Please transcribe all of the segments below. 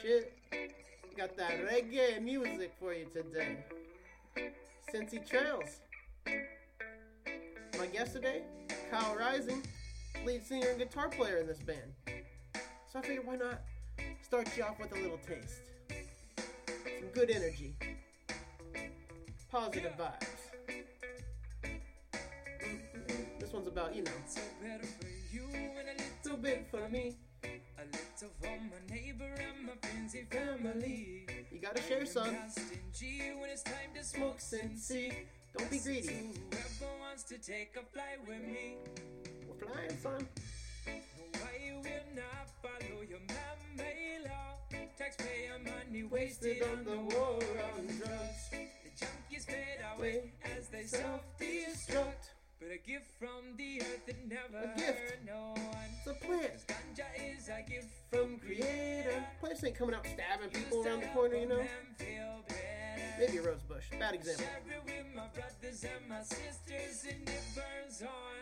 shit. Got that reggae music for you today. Sensi Trails. My guest today, Kyle Rising, lead singer and guitar player in this band. So I figured why not start you off with a little taste. Some good energy. Positive vibes. Mm-hmm. This one's about, you know, So better for you and a a little bit for me. Little for my neighbor and my friends and family. You gotta share, son. When it's time to Smoke Sensi. Don't be To greedy. whoever wants to take a flight with me. We're flying, son. Why will not follow your man-made law? Taxpayer money Wasted on the war on drugs. The junkies fade away as they self-destruct. But a gift from the earth that never A gift. no one. It's a plant Ganja is a gift from Creator. Plants ain't coming out stabbing people around the corner, you know? Maybe a rose bush. Bad example. Share it with my brothers and my sisters, and it burns on.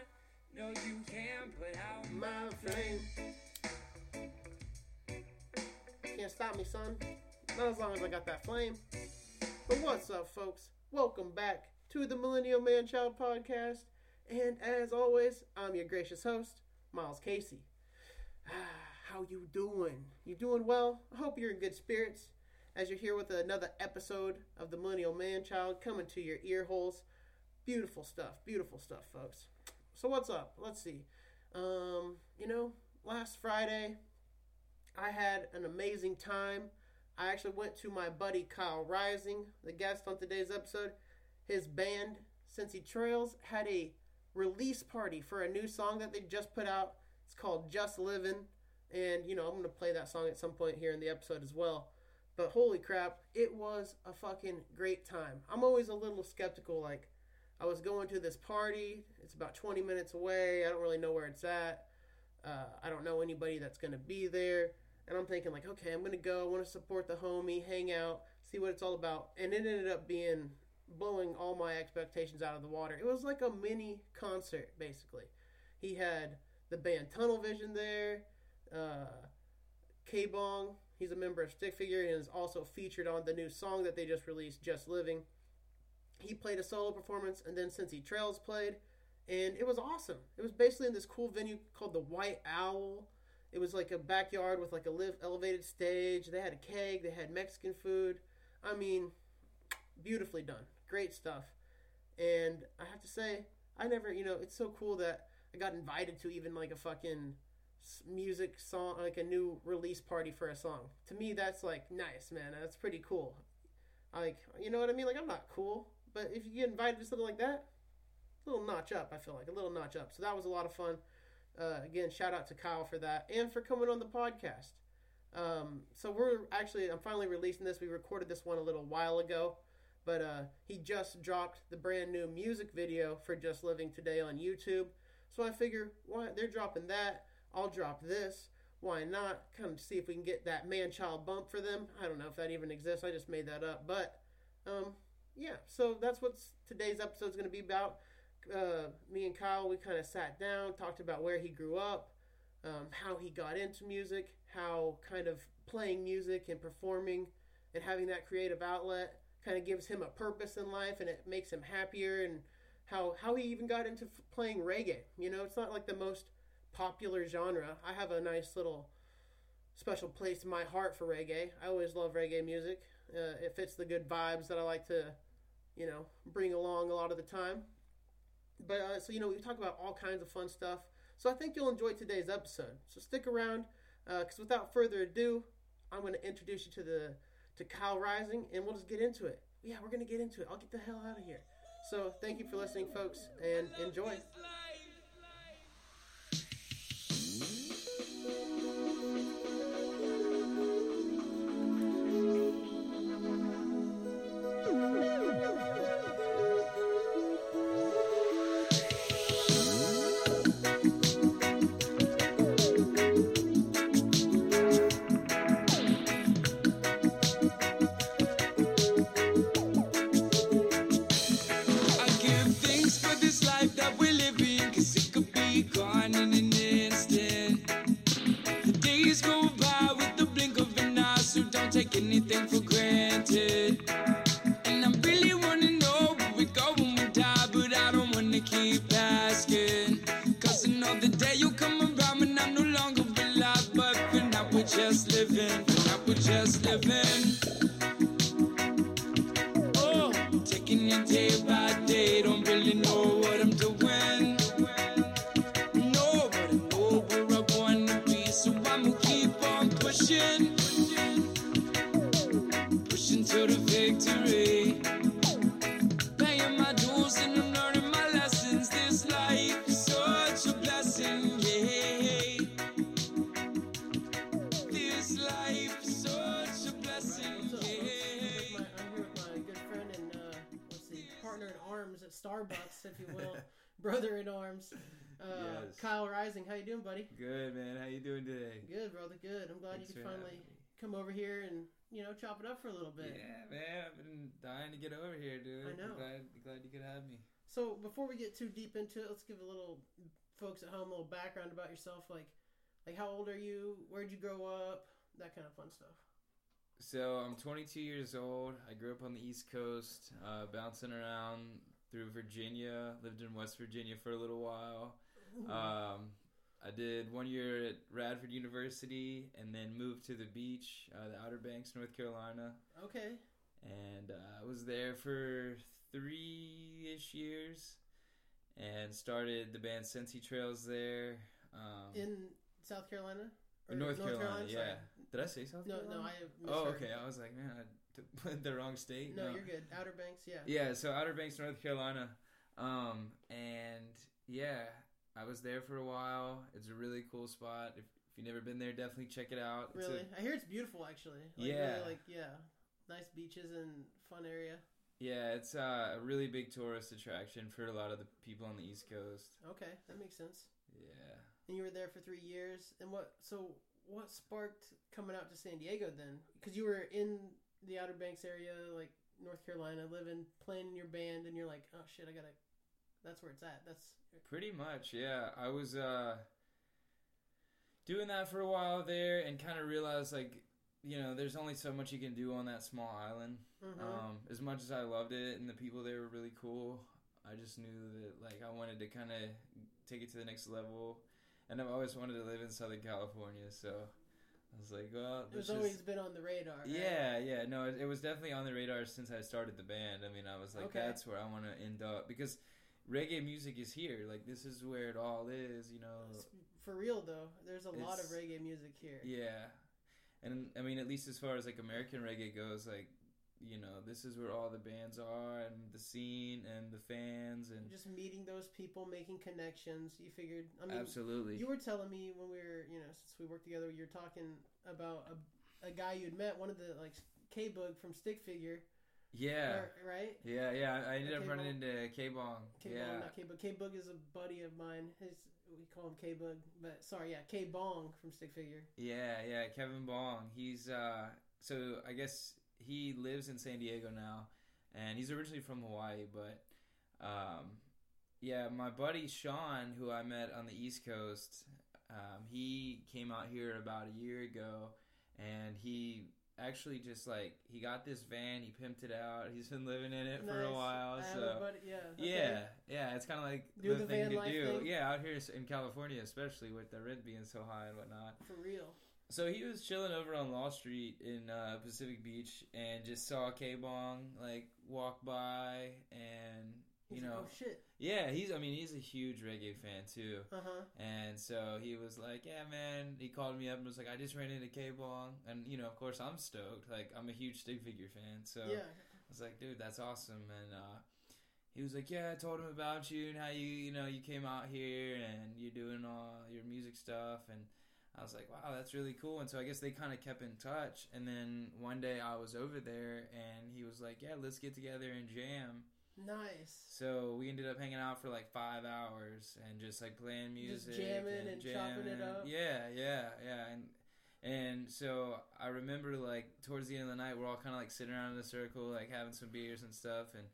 No, you can't put out My flame. Can't stop me, son. Not as long as I got that flame. But what's up, folks? Welcome back to the Millennial Man Child Podcast. And as always, I'm your gracious host, Miles Casey. How you doing? You doing well? I hope you're in good spirits as you're here with another episode of the Millennial Man Child coming to your ear holes. Beautiful stuff, beautiful stuff, folks. So what's up? Let's see. Um, you know, last Friday I had an amazing time. I actually went to my buddy Kyle Rising, the guest on today's episode. His band, Sensi Trails, had a release party for a new song that they just put out. It's called Just Livin'. And, you know, I'm going to play that song at some point here in the episode as well. But holy crap, it was a fucking great time. I'm always a little skeptical. Like, I was going to this party. It's about 20 minutes away. I don't really know where it's at. Uh, I don't know anybody that's going to be there. And I'm thinking, like, okay, I'm going to go. I want to support the homie, hang out, see what it's all about. And it ended up being blowing all my expectations out of the water. It was like a mini concert, basically. He had the band Tunnel Vision there. Uh, K Bong, he's a member of Stick Figure and is also featured on the new song that they just released, Just Living. He played a solo performance, and then Sensi Trails played, and it was awesome. It was basically in this cool venue called the White Owl. It was like a backyard with like a live elevated stage. They had a keg. They had Mexican food. I mean, beautifully done. Great stuff. And I have to say, I never, you know, it's so cool that I got invited to even like a fucking music song, like a new release party for a song. To me, that's like nice, man. That's pretty cool. Like, you know what I mean? Like, I'm not cool, but if you get invited to something like that, a little notch up. I feel like a little notch up. So that was a lot of fun. Uh, again, shout out to Kyle for that and for coming on the podcast. Um, so we're actually, I'm finally releasing this. We recorded this one a little while ago, but uh, he just dropped the brand new music video for Just Living today on YouTube. So I figure, why they're dropping that, I'll drop this. Why not? Kind of see if we can get that man-child bump for them. I don't know if that even exists. I just made that up, but um, yeah. So that's what today's episode is going to be about. Uh, me and Kyle, we kind of sat down, talked about where he grew up, um, how he got into music, how kind of playing music and performing and having that creative outlet kind of gives him a purpose in life and it makes him happier and how how he even got into f- playing reggae. You know, it's not like the most popular genre. I have a nice little special place in my heart for reggae. I always love reggae music. Uh, it fits the good vibes that I like to, you know, bring along a lot of the time. But uh, so you know, we talk about all kinds of fun stuff. So I think you'll enjoy today's episode. So stick around, because without further ado, I'm going to introduce you to the to Kyle Rising, and we'll just get into it. Yeah, we're to get into it. I'll get the hell out of here. So thank you for listening, folks, and enjoy. I'm glad Thanks you could finally come over here and you know chop it up for a little bit. Yeah, man, I've been dying to get over here, dude. I know. I'm glad, glad you could have me. So before we get too deep into it, let's give a little folks at home a little background about yourself. Like, like how old are you? Where'd you grow up? That kind of fun stuff. So I'm 22 years old. I grew up on the East Coast, uh, bouncing around through Virginia. Lived in West Virginia for a little while. Um, I did one year at Radford University, and then moved to the beach, uh, the Outer Banks, North Carolina, okay. and uh, I was there for three-ish years, and started the band Sensi Trails there. Um, In South Carolina. Or North, Carolina, sorry. yeah. Did I say South No, Carolina? no, I. Oh, okay. I was like, man, I took the wrong state. No, you're good. Outer Banks, yeah. Yeah, so Outer Banks, North Carolina, um, and yeah, I was there for a while. It's a really cool spot. If, if you've never been there, definitely check it out. It's Really, I hear it's beautiful actually. Like, Yeah. Really, like yeah, nice beaches and fun area. yeah, it's uh, a really big tourist attraction for a lot of the people on the East Coast. Okay, that makes sense. Yeah. And you were there for three years. And what? So what sparked coming out to San Diego then? Because you were in the Outer Banks area, like North Carolina, living, playing in your band, and you're like, oh shit, I gotta. That's where it's at. That's Pretty much, yeah. I was uh doing that for a while there and kind of realized like, you know, there's only so much you can do on that small island. Mhm. Um as much as I loved it and the people there were really cool, I just knew that like I wanted to kind of take it to the next level. And I've always wanted to live in Southern California, so I was like, well, it's always just- been on the radar. right? yeah, yeah, no, it, it was definitely on the radar since I started the band. I mean, I was like, Okay. that's where I want to end up because reggae music is here. Like, this is where it all is, you know. For real though, there's a lot of reggae music here. Yeah, and I mean, at least as far as like American reggae goes, like, you know, this is where all the bands are and the scene and the fans and Just meeting those people, making connections. You figured. I mean, absolutely. You were telling me when we were, you know, since we worked together, you were talking about a, a guy you'd met, one of the like K Bug from Stick Figure, yeah, or- right? yeah, yeah. I ended up running into K Bong. K Yeah, Bong, not K Bug. K Bug is a buddy of mine. His we call him K Bug, but sorry, yeah, K Bong from Stick Figure. Yeah, yeah, Kevin Bong. He's uh so I guess he lives in San Diego now and he's originally from Hawaii, but um yeah, my buddy Sean who I met on the East Coast, um he came out here about a year ago and he actually just like he got this van, he pimped it out. He's been living in it for a while, so yeah, okay. yeah, yeah, it's kind of like Do the, the thing to do. thing? Yeah, out here in California, especially with the rent being so high and whatnot. for real. So he was chilling over on Law Street in uh, Pacific Beach and just saw K Bong like walk by and you know like, oh shit, yeah he's I mean he's a huge reggae fan too uh huh. and so he was like yeah man he called me up and was like I just ran into K Bong and you know of course I'm stoked like I'm a huge Stick Figure fan so Yeah, I was like, dude, that's awesome. And uh, he was like, yeah, I told him about you and how you, you know, you came out here and you're doing all your music stuff. And I was like, wow, that's really cool. And so I guess they kind of kept in touch. And then one day I was over there and he was like, yeah, let's get together and jam. Nice. So we ended up hanging out for like five hours and just like playing music, jamming and chopping it up. Yeah, yeah, yeah, and and so I remember like towards the end of the night, we're all kind of like sitting around in a circle, like having some beers and stuff, and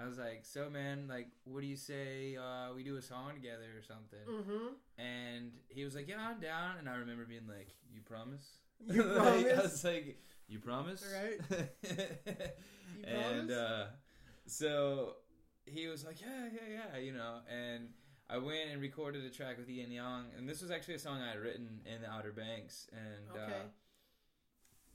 I was like, "So man, like, what do you say uh, we do a song together or something?" Mm-hmm. And he was like, "Yeah, I'm down." And I remember being like, "You promise?" You Like, I was like, "You promise?" Right. You and promise? uh, so he was like, "Yeah, yeah, yeah," you know. And I went and recorded a track with Ian Young, and this was actually a song I had written in the Outer Banks, and Okay. uh,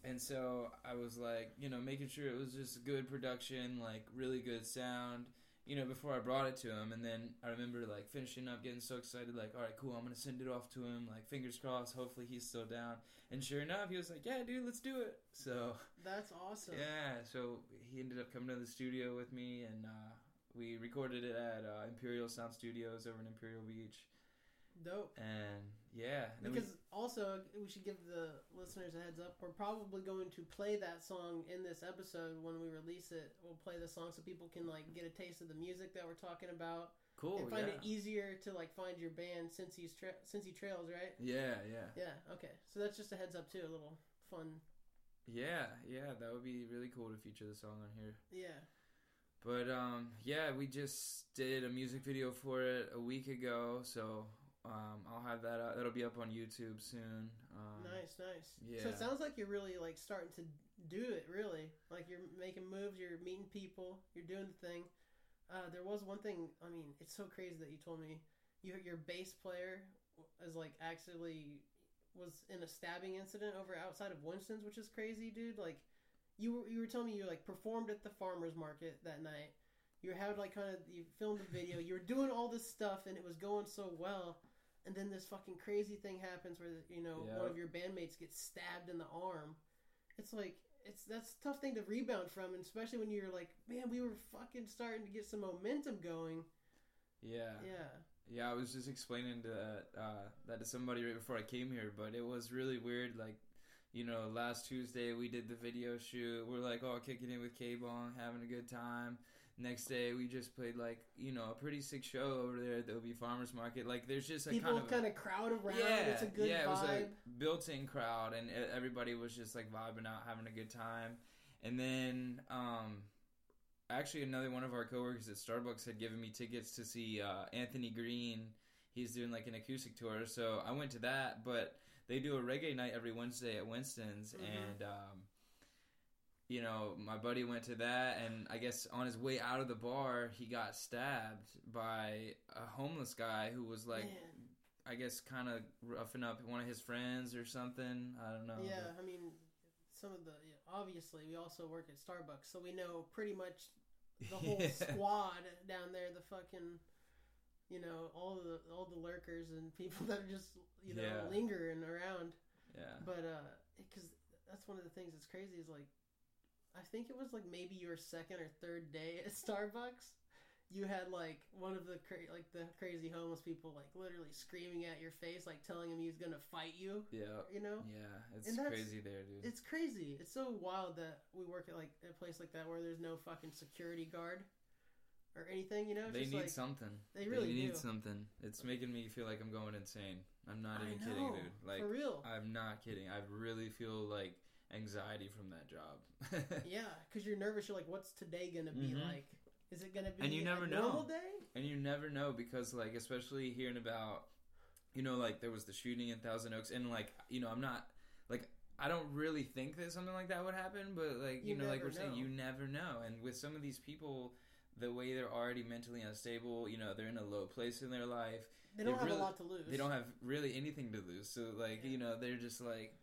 and so I was like, you know, making sure it was just good production, like really good sound, you know, before I brought it to him, and then I remember like finishing up, getting so excited, like, all right, cool, I'm gonna send it off to him, like fingers crossed, hopefully he's still down, and sure enough, he was like, yeah, dude, let's do it. So That's awesome. yeah, so he ended up coming to the studio with me, and uh, we recorded it at uh, Imperial Sound Studios over in Imperial Beach. Dope. And yeah, and then we- Because also, we should give the listeners a heads up. We're probably going to play that song in this episode when we release it. We'll play the song so people can like get a taste of the music that we're talking about cool, and find yeah. it easier to like find your band since he's tra- Sensi Trails, right? yeah, yeah, Yeah. Okay. So that's just a heads up too. A little fun. yeah, yeah. That would be really cool to feature the song on here. Yeah. But um, yeah, we just did a music video for it a week ago, so um, I'll have that. Out. That'll be up on YouTube soon. Um, Nice. Nice. So it sounds like you're really like starting to do it. Really, like you're making moves. You're meeting people. You're doing the thing. Uh, there was one thing. I mean, it's so crazy that you told me you, your bass player is like actually was in a stabbing incident over outside of Winston's, which is crazy, dude. Like you were you were telling me you like performed at the farmers market that night. You had like kind of you filmed a video. You were doing all this stuff and it was going so well. And then this fucking crazy thing happens where you know one of your bandmates gets stabbed in the arm. It's like it's that's a tough thing to rebound from, and especially when you're like, man, we were fucking starting to get some momentum going. yeah. Yeah. Yeah, I was just explaining to uh, that to somebody right before I came here, but it was really weird. Like, you know, last Tuesday we did the video shoot. We're like all kicking it with K Bong, having a good time. Next day we just played like you know a pretty sick show over there at the OB Farmers Market. Like, there's just a People kind of kind of crowd around. yeah, it's a good yeah. It was vibe. a built-in crowd, and everybody was just like vibing out, having a good time. And then, um, actually, another one of our coworkers at Starbucks had given me tickets to see uh, Anthony Green. He's doing like an acoustic tour, so I went to that. But they do a reggae night every Wednesday at Winston's, Mhm. and um, you know, my buddy went to that, and I guess on his way out of the bar, he got stabbed by a homeless guy who was like Man. I guess kind of roughing up one of his friends or something. I don't know. Yeah, I mean, some of the obviously we also work at Starbucks, so we know pretty much the whole Yeah. squad down there. The fucking, you know, all the all the lurkers and people that are just you know Yeah. lingering around. Yeah. But uh, because that's one of the things that's crazy is like, I think it was like maybe your second or third day at Starbucks. You had like one of the cra- like the crazy homeless people like literally screaming at your face, like telling him he's gonna fight you. Yeah. You know, Yeah. It's crazy there, dude. it's crazy. It's so wild that we work at like a place like that where there's no fucking security guard or anything. You know, they just need like, something. They really they need do. something. It's making me feel like I'm going insane. I'm not even kidding, dude. Like for real. I'm not kidding. I really feel like anxiety from that job. yeah, because you're nervous. You're like, what's today gonna be Mhm. like? Is it gonna be And you never know. day? and you never know because like especially hearing about you know like there was the shooting in thousand oaks and like you know i'm not like i don't really think that something like that would happen but like you, You know like we're saying you never know and with some of these people the way they're already mentally unstable you know they're in a low place in their life They They don't have really- a lot to lose. they don't have really anything to lose so like Yeah. you know they're just like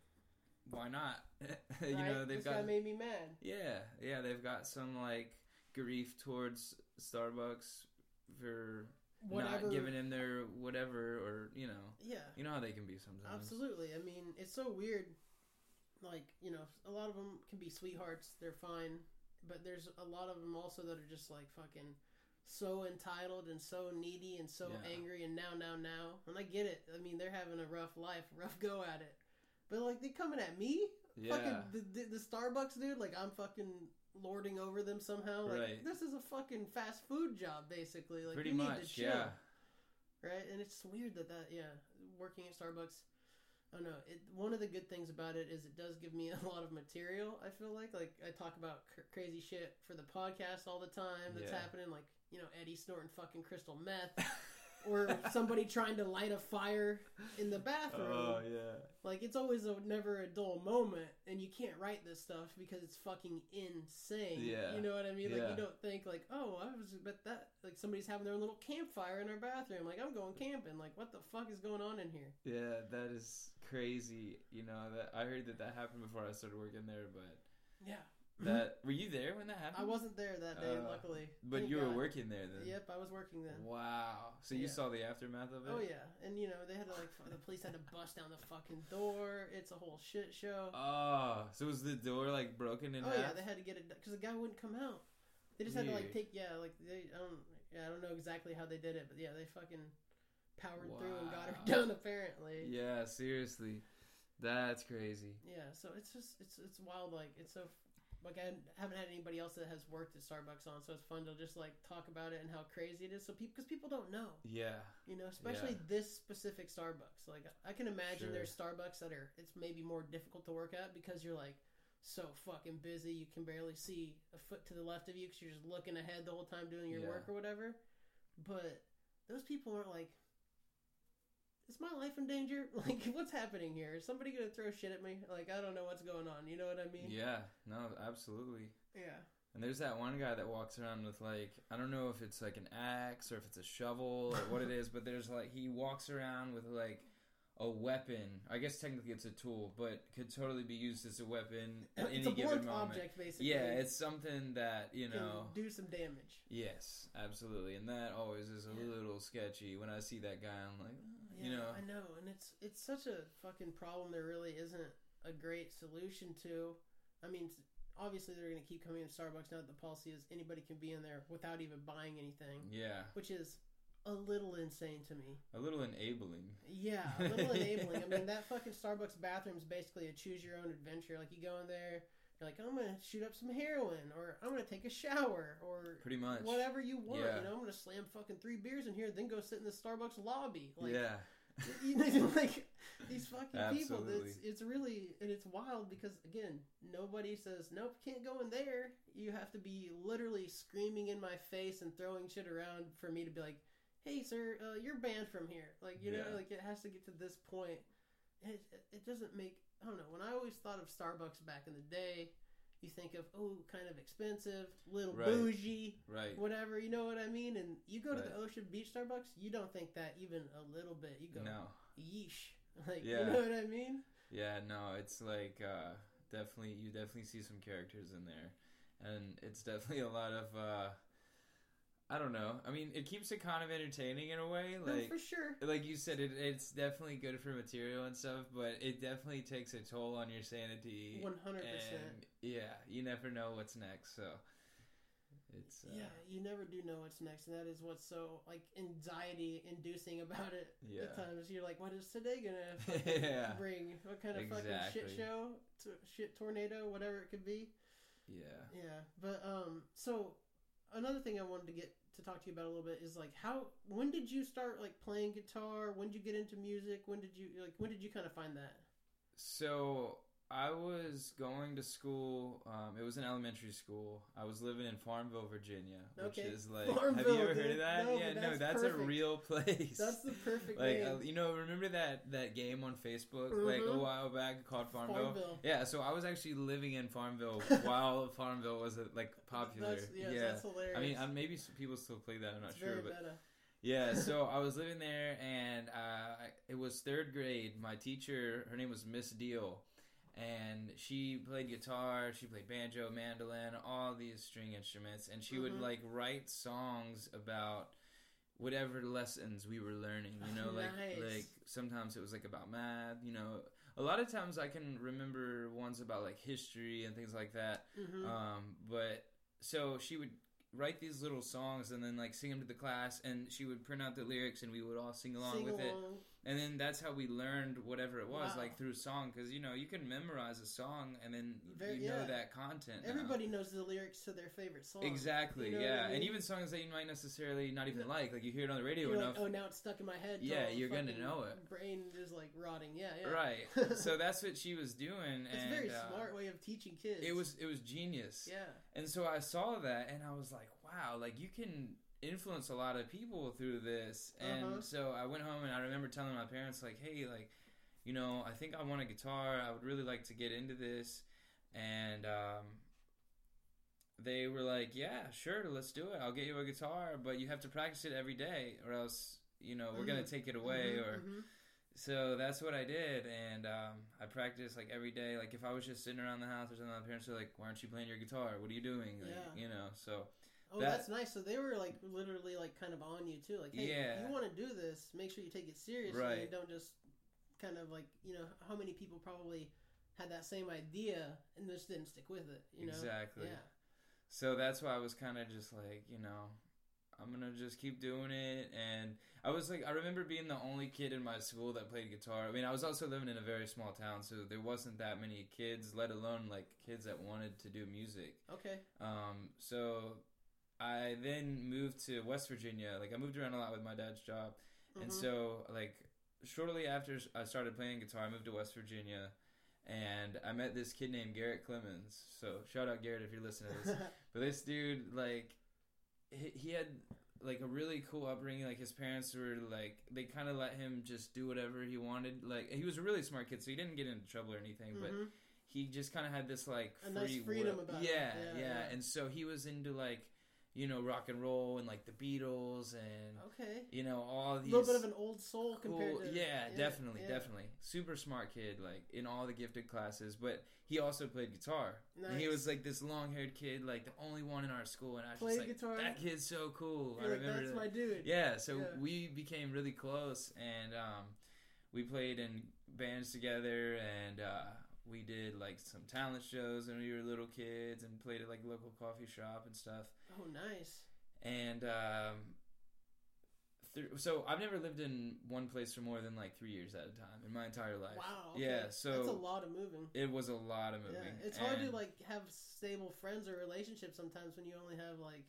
why not you Right? know they've this got guy made me mad. yeah, yeah, they've got some like grief towards Starbucks for Whatever. not giving him their whatever, or you know, yeah, you know how they can be sometimes. absolutely. I mean, it's so weird. Like you know, a lot of them can be sweethearts. They're fine, but there's a lot of them also that are just like fucking so entitled and so needy and so Yeah. angry and now now now. And I get it. I mean, they're having a rough life, rough go at it. But like they coming at me, Yeah, fucking the, the, the Starbucks dude, like I'm fucking lording over them somehow. Like Right. this is a fucking fast food job, basically. Like pretty you need to chill, Yeah, right? And it's weird that that yeah, working at Starbucks. I don't know. It, one of the good things about it is it does give me a lot of material. I feel like like I talk about cr- crazy shit for the podcast all the time that's Yeah. happening. Like you know Eddie snorting fucking crystal meth. or somebody trying to light a fire in the bathroom. Oh yeah. Like it's always a never a dull moment, and you can't write this stuff because it's fucking insane. Yeah. you know what I mean. Like Yeah. you don't think like, oh, I was but that like somebody's having their own little campfire in our bathroom. Like I'm going camping. Like what the fuck is going on in here? Yeah, that is crazy. You know that I heard that that happened before I started working there, but Yeah, that were you there when that happened? I wasn't there that day, Uh, luckily. But Thank you were God. working there then. Yep, I was working then. Wow. So you Yeah. saw the aftermath of it? Oh yeah, and you know they had to like the police had to bust down the fucking door. It's a whole shit show. Oh, so was the door like broken in Oh half? yeah, they had to get it because the guy wouldn't come out. They just had to like take yeah, like they I don't yeah I don't know exactly how they did it, but yeah they fucking powered through and got her Wow. done apparently. Yeah, seriously. That's crazy. Yeah, so it's just it's it's wild. Like it's so like I haven't had anybody else that has worked at Starbucks on, so it's fun to just like talk about it and how crazy it is. So people because people don't know, Yeah. you know, especially this specific Starbucks. Like I can imagine Sure. there's Starbucks that are it's maybe more difficult to work at because you're like so fucking busy you can barely see a foot to the left of you because you're just looking ahead the whole time doing your Yeah. work or whatever. But those people aren't like. Is my life in danger? Like, what's happening here? Is somebody gonna throw shit at me? Like, I don't know what's going on. You know what I mean? Yeah. No, absolutely. Yeah. And there's that one guy that walks around with like I don't know if it's like an axe or if it's a shovel or what it is, but there's like he walks around with like a weapon. I guess technically it's a tool, but could totally be used as a weapon at it's any a given blunt moment. object, basically. Yeah, it's something that you can know. do some damage. Yes, absolutely, and that always is a Yeah. little sketchy. When I see that guy, I'm like, Yeah, you know, I know, and it's it's such a fucking problem. There really isn't a great solution to. I mean, obviously they're gonna keep coming to Starbucks now that the policy is anybody can be in there without even buying anything, yeah, which is a little insane to me. a little enabling. Yeah, a little enabling. I mean, that fucking Starbucks bathroom is basically a choose your own adventure. Like you go in there, you're like, I'm gonna shoot up some heroin, or I'm gonna take a shower, or Pretty much. whatever you want. Yeah. You know, I'm gonna slam fucking three beers in here, then go sit in the Starbucks lobby. Like, yeah, you know, like these fucking people. Absolutely. It's it's really and it's wild because again, nobody says nope, can't go in there. You have to be literally screaming in my face and throwing shit around for me to be like, hey sir, uh, you're banned from here. Like you know, like it has to get to this point. It, it doesn't make I don't know. When I always thought of Starbucks back in the day. You think of oh, kind of expensive, little Right. bougie, right. whatever. You know what I mean? And you go to the Ocean Beach Starbucks, you don't think that even a little bit. You go, No, yeesh. Like, Yeah. you know what I mean? yeah, no. It's like uh, definitely you definitely see some characters in there, and it's definitely a lot of. Uh, I don't know. I mean, it keeps it kind of entertaining in a way. no, Like for sure. like you said, it, it's definitely good for material and stuff, but it definitely takes a toll on your sanity. 100%. Yeah, you never know what's next, so it's uh, Yeah, you never do know what's next, and that is what's so like anxiety inducing about it. Yeah. At times you're like, what is today gonna Yeah. bring? What kind of fucking shit show, T- shit tornado, whatever it could be. yeah. Yeah, but um, so another thing I wanted to get to talk to you about a little bit is like how when did you start like playing guitar? When did you get into music? When did you like when did you kind of find that? So I was going to school. Um, it was an elementary school. I was living in Farmville, Virginia, which Okay. is like. have you ever heard of that? No, yeah, but no, that's that's a real place. That's the perfect like name. uh, you know, remember that that game on Facebook like a Mhm. while back called Farmville? Farmville. Yeah, so I was actually living in Farmville while Farmville was uh, like popular. That's, yes, yeah, that's hilarious. I mean, uh, maybe people still play that. I'm not it's sure, but meta. yeah. So I was living there, and uh, it was third grade. My teacher, her name was Miss Deal, and she played guitar. She played banjo, mandolin, all these string instruments, and she would Mhm. like write songs about whatever lessons we were learning. You know, like Nice. like sometimes it was like about math. You know, a lot of times I can remember ones about like history and things like that. hmm Um, but so she would write these little songs and then like sing them to the class, and she would print out the lyrics, and we would all sing along Sing with it. And then that's how we learned whatever it was, Wow. like through song, because you know you can memorize a song and then Very- you know yeah. that content. now. Everybody knows the lyrics to their favorite song. Exactly, You know yeah, I mean? and even songs that you might necessarily not even like, like you hear it on the radio You're enough, like, oh, now it's stuck in my head. Yeah, you're gonna know it. Brain is like rotting. Yeah, yeah. right? so that's what she was doing, It's a very uh, smart way of teaching kids. It was it was genius. Yeah. And so I saw that and I was like, wow, like you can influence a lot of people through this. And Uh-huh. so I went home and I remember telling my parents like, "Hey, like, you know, I think I want a guitar. I would really like to get into this." And um they were like, "Yeah, sure, let's do it. I'll get you a guitar, but you have to practice it every day or else, you know, we're going to take it away Mhm, or mhm. so that's what I did, and um, I practiced like every day. Like if I was just sitting around the house or something, my parents were like, "Why aren't you playing your guitar? What are you doing?" Like, Yeah. you know. So Oh, That- that's nice. So they were like literally like kind of on you too. Like, hey, Yeah. if you want to do this, make sure you take it seriously. Right. And don't just kind of like you know how many people probably had that same idea and just didn't stick with it. You know. exactly. Yeah. So that's why I was kind of just like, you know, I'm gonna just keep doing it. And I was like, I remember being the only kid in my school that played guitar. I mean, I was also living in a very small town, so there wasn't that many kids, let alone like kids that wanted to do music. Okay. Um, so I then moved to West Virginia. Like I moved around a lot with my dad's job, and Mhm. so like shortly after I started playing guitar, I moved to West Virginia, and I met this kid named Garrett Clemens. So shout out Garrett if you're listening to this. but this dude, like, he, he had like a really cool upbringing. Like his parents were like they kind of let him just do whatever he wanted. Like he was a really smart kid, so he didn't get into trouble or anything, but Mhm. he just kind of had this like free nice freedom will. about yeah, Yeah, yeah, yeah. And so he was into like you know rock and roll and like the Beatles and okay. you know all these A little bit of an old soul cool. compared to yeah, definitely, yeah. definitely. Super smart kid, like in all the gifted classes. But he also played guitar. And he was like this long haired kid, like the only one in our school. And I was Played just like, guitar? that kid's so cool. You're I like, remember that's that- my dude. yeah, so Yeah. we became really close, and um, we played in bands together, and uh, we did like some talent shows when we were little kids, and played at like local coffee shop and stuff. Oh, nice. And um, th- so I've never lived in one place for more than like three years at a time in my entire life. Wow. Okay. Yeah, so that's a lot of moving. it was a lot of moving. Yeah, it's hard to like have stable friends or relationships sometimes when you only have like.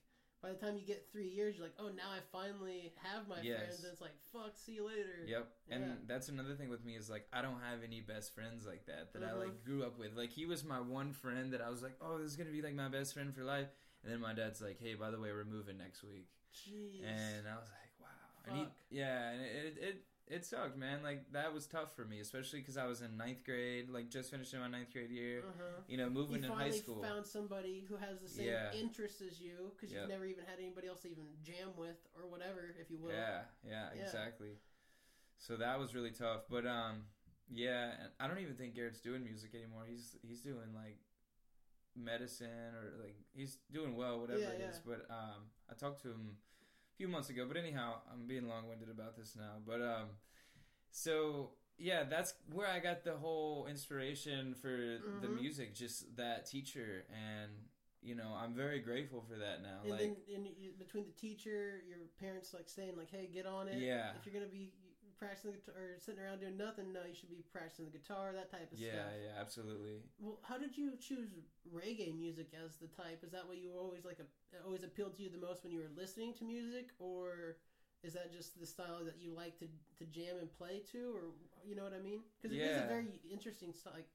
By the time you get three years, you're like, oh, now I finally have my Yes. friends, and it's like, fuck, see you later. Yep, and that's another thing with me is like I don't have any best friends like that that I like uh-huh. grew up with. Like he was my one friend that I was like, oh, this is gonna be like my best friend for life. And then my dad's like, hey, by the way, we're moving next week, Jeez. and I was like, wow. And he, Fuck. yeah, and it, it it it sucked, man. Like that was tough for me, especially because I was in ninth grade, like just finishing my ninth grade year. uh-huh. You know, You moving in high finally school. found somebody who has the same Yeah. interests as you because Yep. you've never even had anybody else to even jam with or whatever, if you will. Yeah, yeah, Yeah. exactly. So that was really tough, but um, yeah, I don't even think Garrett's doing music anymore. He's he's doing like medicine or like he's doing well, whatever Yeah, it is. But um, I talked to him few months ago. But anyhow, I'm being long winded about this now. But um, so yeah, that's where I got the whole inspiration for the Mhm. music. Just that teacher, and you know, I'm very grateful for that now. And like, then in, you, between the teacher, your parents like saying like, "Hey, get on it." Yeah. If you're gonna be practicing the guitar or sitting around doing nothing, no, you should be practicing the guitar, that type of yeah, stuff. yeah, yeah, absolutely. Well, how did you choose reggae music as the type? Is that what you always like? A, always appealed to you the most when you were listening to music, or is that just the style that you like to to jam and play to, or you know what I mean? Because it is Yeah. a very interesting style. Like,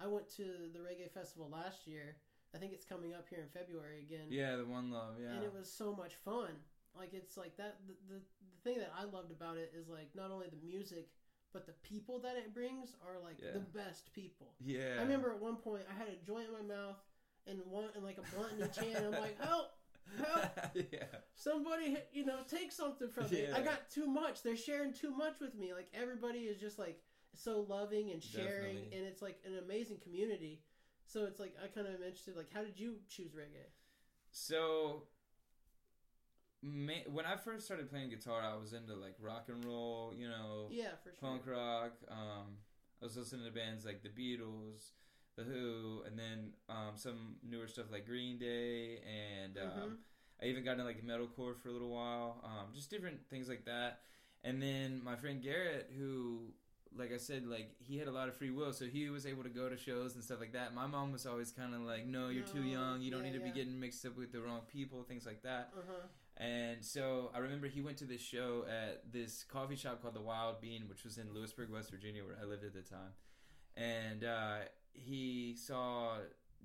I went to the reggae festival last year. I think it's coming up here in February again. Yeah, the one love. Yeah, and it was so much fun. Like it's like that. The, the the thing that I loved about it is like not only the music, but the people that it brings are like Yeah. the best people. yeah. I remember at one point I had a joint in my mouth and one and like a blunt in each hand. I'm like, help, help! yeah, Somebody, you know, take something from me. Yeah. I got too much. They're sharing too much with me. Like everybody is just like so loving and sharing, Definitely. and it's like an amazing community. So it's like I kind of am interested. Like, how did you choose reggae? So, when I first started playing guitar, I was into like rock and roll, you know, Yeah, for sure. punk rock. Um, I was listening to bands like the Beatles, the Who, and then um, some newer stuff like Green Day, and um, Mhm. I even got into like metalcore for a little while. Um, just different things like that. And then my friend Garrett, who, like I said, like he had a lot of free will, so he was able to go to shows and stuff like that. My mom was always kind of like, "No, you're too young. You don't yeah, need to yeah. be getting mixed up with the wrong people, things like that." Uh huh. And so I remember he went to this show at this coffee shop called the Wild Bean, which was in Lewisburg, West Virginia, where I lived at the time. And uh, he saw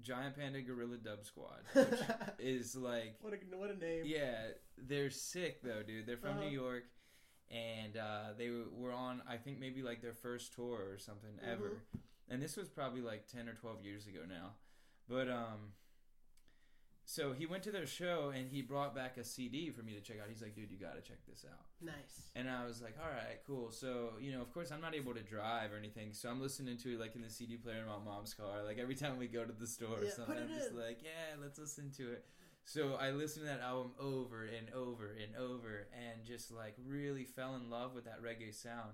Giant Panda Guerilla Dub Squad, which is like what a what a name. yeah, they're sick though, dude. They're from Uh-huh. New York, and uh, they were on I think maybe like their first tour or something ever. Mm-hmm. And this was probably like ten or twelve years ago now, but um. So he went to their show and he brought back a CD for me to check out. He's like, "Dude, you got to check this out." Nice. And I was like, all right, cool. So, you know, of course, I'm not able to drive or anything. So I'm listening to it like in the CD player in my mom's car. Like every time we go to the store or Yeah, something, I'm just in. like, yeah, let's listen to it. So I listened to that album over and over and over and just like really fell in love with that reggae sound.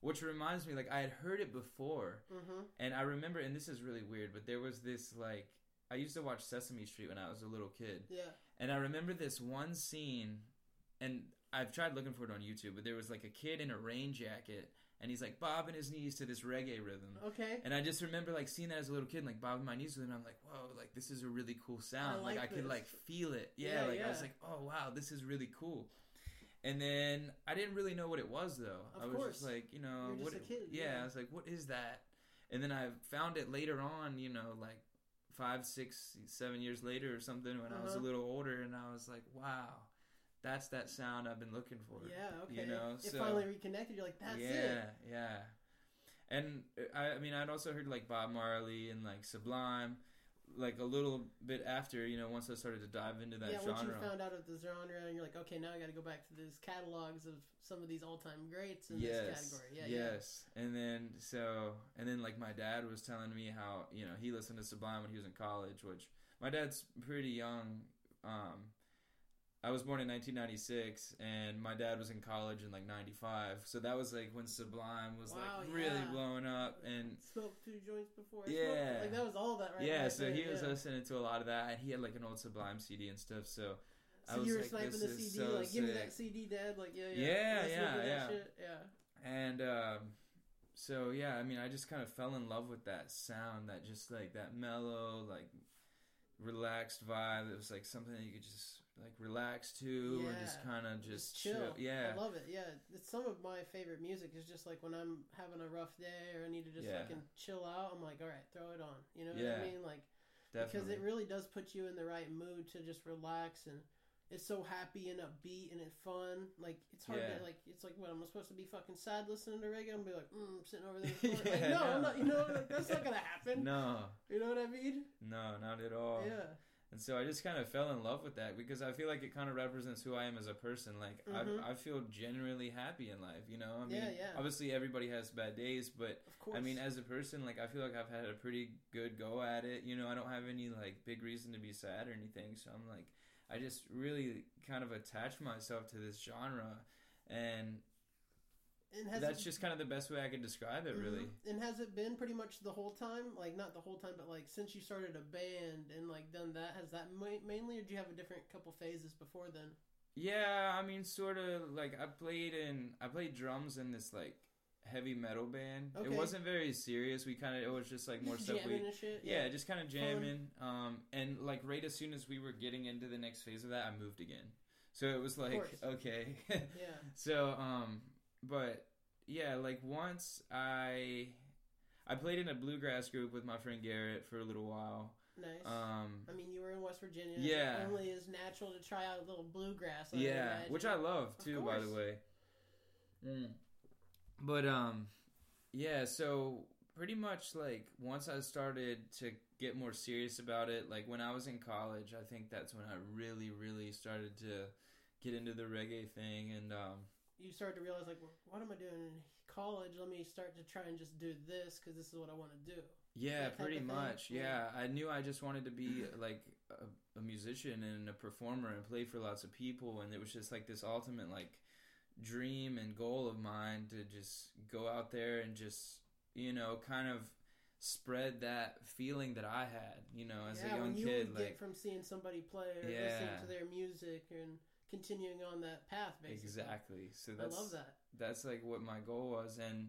Which reminds me, like, I had heard it before. Mm-hmm. And I remember, and this is really weird, but there was this, like, I used to watch Sesame Street when I was a little kid. Yeah. And I remember this one scene, and I've tried looking for it on YouTube, but there was like a kid in a rain jacket, and he's like bobbing his knees to this reggae rhythm. Okay. And I just remember like seeing that as a little kid, and, like bobbing my knees with it. And I'm like, whoa, like this is a really cool sound. I like, like I could like feel it. Yeah, Yeah, like I was like, oh wow, this is really cool. And then I didn't really know what it was though. Of I was course. just like, you know, You're what? a kid, yeah, yeah. I was like, what is that? And then I found it later on, you know, like five, six, seven years later or something when I was a Uh-huh. little older, and I was like, wow, that's that sound I've been looking for. Yeah. Okay. You know, it so finally reconnected. You're like, that's yeah, it. yeah. Yeah. And uh, I, I mean, I'd also heard like Bob Marley and like Sublime, like a little bit after, you know, once I started to dive into that yeah. Once you found out of the genre, and you're like, okay, now I got to go back to these catalogs of some of these all-time greats in yes, this category. Yeah. yes. And then so, and then like my dad was telling me how you know he listened to Sublime when he was in college, which my dad's pretty young. Um, I was born in 1996, and my dad was in college in like '95. So that was like when Sublime was Wow, like really yeah. blowing up, and Smoked two joints before. I Yeah. smoked. Like that was all that, right? yeah, so he was yeah. listening to a lot of that, and he had like an old Sublime CD and stuff. So I was you were like, sniping this the CD, so like, give me that CD, Dad. Like, yeah, yeah, Yeah, yeah, look at that yeah. shit. yeah. And um, so yeah, I mean, I just kind of fell in love with that sound, that just like that mellow, like relaxed vibe. It was like something that you could just like relax to, and just kind of just, chill. Yeah, I love it. Yeah, it's some of my favorite music. Is just like when I'm having a rough day or I need to just Yeah. fucking chill out. I'm like, all right, throw it on. You know what Yeah. I mean? Like definitely. because it really does put you in the right mood to just relax and. It's so happy and upbeat and it's fun. Like it's hard Yeah. to like. It's like what am I supposed to be fucking sad listening to reggae? I'm be like, mm, sitting over there. Corner. like, Yeah, no, I'm not. You know, like, that's not gonna happen. no, You know what I mean? no, not at all. Yeah. And so I just kind of fell in love with that because I feel like it kind of represents who I am as a person. Like Mhm. I, I feel generally happy in life. You know, I mean, Yeah, yeah. obviously everybody has bad days, but. I mean, as a person, like I feel like I've had a pretty good go at it. You know, I don't have any like big reason to be sad or anything. So I'm like, I just really kind of attach myself to this genre, and and has that's it, just kind of the best way I can describe it. Really, Mhm. And has it been pretty much the whole time? Like not the whole time, but like since you started a band and like done that, has that ma- mainly, or do you have a different couple phases before then? yeah. I mean, sort of like I played in I played drums in this like heavy metal band. It wasn't very serious. We kind of it was just like more stuff we jamming and shit. yeah, just kind of jamming. Um, and like right as soon as we were getting into the next phase of that, I moved again. So it was like okay. yeah. so um, but yeah, like once I I played in a bluegrass group with my friend Garrett for a little while. Nice. Um, I mean, you were in West Virginia. Yeah. It only is natural to try out a little bluegrass. I yeah, which I love too, by the way. Mm. But um, yeah. So pretty much like once I started to get more serious about it, like when I was in college, I think that's when I really, really started to get into the reggae thing, and um, you started to realize like, what am I doing in college? Let me start to try and just do this because this is what I want to do. Yeah, pretty much. Yeah. Yeah. I knew I just wanted to be like a, a musician and a performer and play for lots of people, and it was just like this ultimate like dream and goal of mine to just go out there and just you know kind of spread that feeling that I had, you know, as yeah, a young you kid. Like get from seeing somebody play or listening to their music and continuing on that path, basically. exactly. So that's I love that. that's like what my goal was and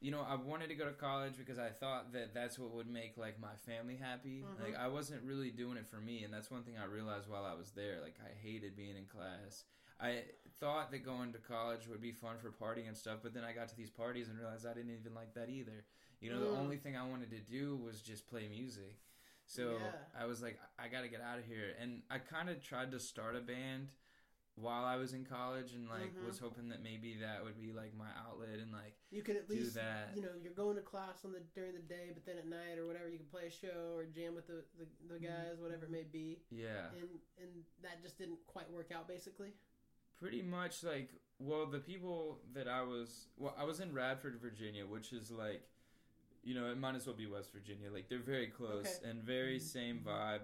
you know i wanted to go to college because i thought that that's what would make like my family happy Mhm. like i wasn't really doing it for me and that's one thing i realized while i was there like i hated being in class i thought that going to college would be fun for partying and stuff but then i got to these parties and realized i didn't even like that either you know the Mm. only thing i wanted to do was just play music So Yeah. I was like, I got to get out of here, and I kind of tried to start a band while I was in college, and like Mhm. was hoping that maybe that would be like my outlet, and like You could at do least, that. you know, you're going to class on the during the day, but then at night or whatever, you can play a show or jam with the, the, the Mm-hmm. guys, whatever it may be. yeah. And and that just didn't quite work out, basically. pretty much like well the people that i was well i was in radford virginia which is like you know it might as well be west virginia like they're very close Okay. and very same vibe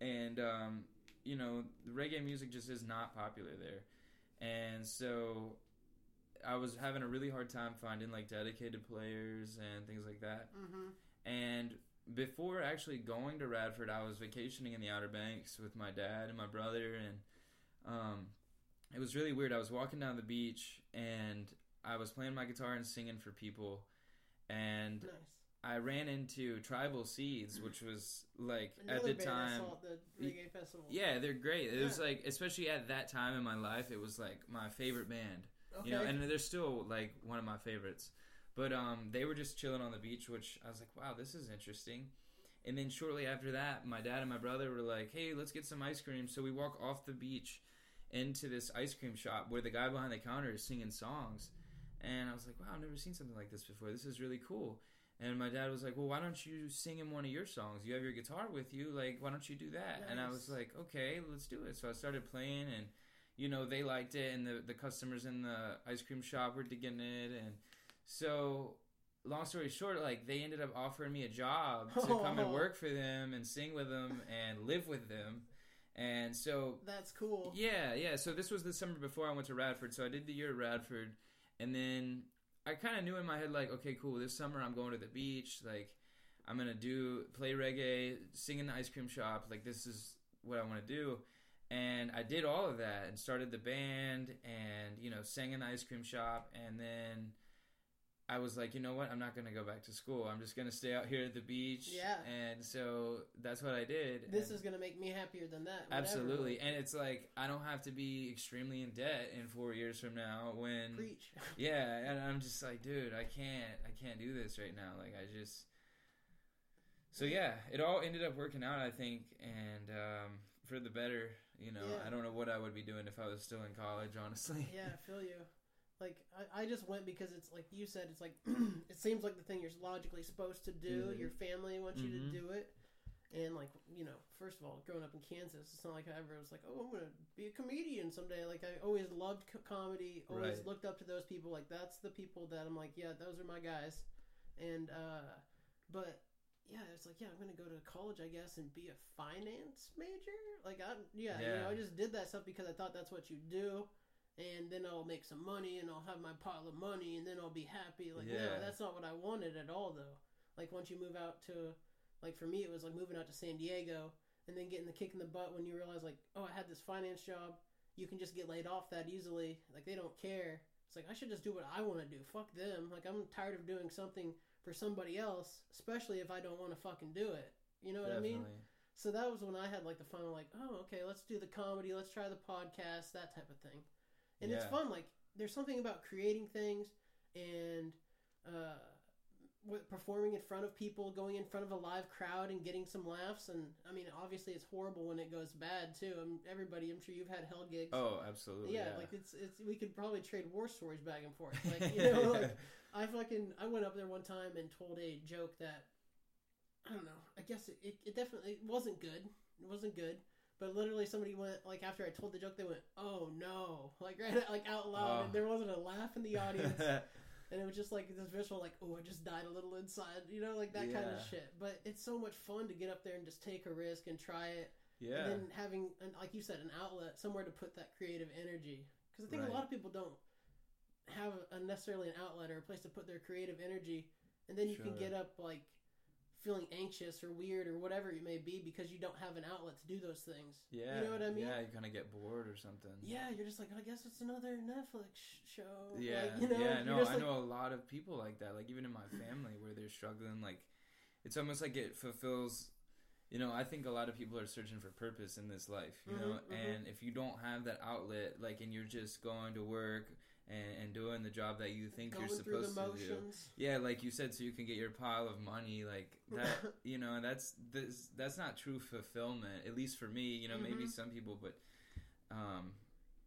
and um you know reggae music just is not popular there and so i was having a really hard time finding like dedicated players and things like that Mm-hmm. and before actually going to Radford, I was vacationing in the Outer Banks with my dad and my brother, and um, it was really weird. I was walking down the beach and I was playing my guitar and singing for people, and Nice. I ran into Tribal Seeds, which was like Another at the band I time. saw at the reggae festival. Yeah, they're great. It was like, especially at that time in my life, it was like my favorite band. Okay. You know, and they're still like one of my favorites. But um, they were just chilling on the beach, which I was like, wow, this is interesting. And then shortly after that, my dad and my brother were like, hey, let's get some ice cream. So we walk off the beach into this ice cream shop where the guy behind the counter is singing songs. And I was like, wow, I've never seen something like this before. This is really cool. And my dad was like, well, why don't you sing him one of your songs? You have your guitar with you. Like, why don't you do that? And I was like, okay, let's do it. So I started playing and you know they liked it and the, the customers in the ice cream shop were digging it and so long story short like they ended up offering me a job to come and work for them and sing with them and live with them and so That's cool. yeah yeah so this was the summer before i went to radford so i did the year at radford and then i kind of knew in my head like okay cool this summer i'm going to the beach like i'm gonna do play reggae sing in the ice cream shop like this is what i want to do. And I did all of that and started the band and you know sang in the ice cream shop and then I was like, you know what? I'm not going to go back to school. I'm just going to stay out here at the beach. Yeah. And so that's what I did. This and- is gonna make me happier than that. whatever. absolutely. And it's like I don't have to be extremely in debt in 4 years from now when Preach. yeah, and I'm just like, dude, I can't, I can't do this right now. Like, I just. So yeah, it all ended up working out, I think, and um, for the better. You know, Yeah. I don't know what I would be doing if I was still in college, honestly. yeah, I feel you. Like I, I just went because it's like you said. It's like it seems like the thing you're logically supposed to do. Mhm. Your family wants you to Mhm. do it, and like you know, first of all, growing up in Kansas, it's not like I ever was like, oh, I'm gonna be a comedian someday. Like I always loved co- comedy. Always Right. looked up to those people. Like that's the people that I'm like, yeah, those are my guys. And uh, but yeah, it's like yeah, I'm gonna go to college, I guess, and be a finance major. Like I yeah, you know, Yeah. I just did that stuff because I thought that's what you do and then I'll make some money and I'll have my pile of money and then I'll be happy. Like, no, Yeah. that's not what I wanted at all, though. Like, once you move out to, like, for me, it was like moving out to San Diego and then getting the kick in the butt when you realize, like, oh, I had this finance job. You can just get laid off that easily. Like, they don't care. It's like, I should just do what I want to do. Fuck them. Like, I'm tired of doing something for somebody else, especially if I don't want to fucking do it. You know what I mean? So that was when I had like the final like, oh, okay, let's do the comedy, let's try the podcast, that type of thing. And it's fun. Like there's something about creating things and uh, performing in front of people, going in front of a live crowd and getting some laughs. And I mean, obviously, it's horrible when it goes bad too. And everybody, I'm sure you've had hell gigs. Oh, absolutely. yeah, Yeah. like it's it's we could probably trade war stories back and forth. Like you know, like I fucking I went up there one time and told a joke that I don't know. I guess it, it, it definitely it wasn't good. It wasn't good. But literally, somebody went like after I told the joke, they went, "Oh no!" Like right like out loud, Oh. and there wasn't a laugh in the audience, and it was just like this visual, like, "Oh, I just died a little inside," you know, like that kind of shit. But it's so much fun to get up there and just take a risk and try it, yeah. and then having, an, like you said, an outlet somewhere to put that creative energy. Because I think Right. a lot of people don't have a, necessarily an outlet or a place to put their creative energy, and then you can get up like feeling anxious or weird or whatever it may be because you don't have an outlet to do those things. yeah. you know what I mean? Yeah, you kind of get bored or something. Yeah, you're just like, I guess it's another Netflix show. Yeah, Like, you know, yeah, no, I like- know a lot of people like that. Like even in my family, where they're struggling, like it's almost like it fulfills. You know, I think a lot of people are searching for purpose in this life. You know, Mhm, mhm. and if you don't have that outlet, like, and you're just going to work and, and doing the job that you think Going you're supposed to do. Yeah, like you said, so you can get your pile of money, like that. you know, that's this, that's not true fulfillment. At least for me, you know, maybe Mhm. some people, but um,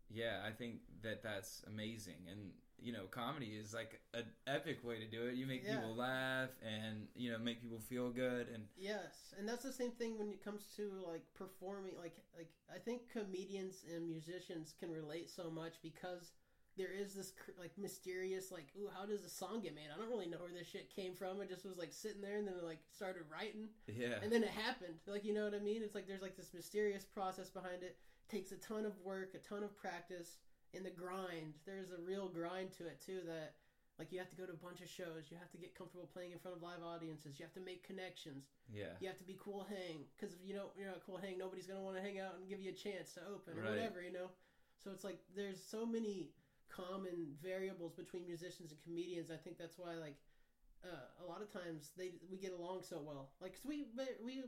yeah, I think that that's amazing. And you know, comedy is like an epic way to do it. You make Yeah. people laugh, and you know, make people feel good, and Yes, and that's the same thing when it comes to like performing. Like, like I think comedians and musicians can relate so much because there is this like mysterious like, ooh, how does a song get made? I don't really know where this shit came from. It just was like sitting there, and then it like started writing, yeah, and then it happened. Like, you know what I mean? It's like there's like this mysterious process behind it. Takes a ton of work, a ton of practice, and the grind. There's a real grind to it too. That like you have to go to a bunch of shows. You have to get comfortable playing in front of live audiences. You have to make connections yeah, you have to be cool hang because if you don't you're not cool hang nobody's gonna want to hang out and give you a chance to open or Right. whatever you know so it's like there's so many common variables between musicians and comedians i think that's why like uh, a lot of times they we get along so well like 'cause we we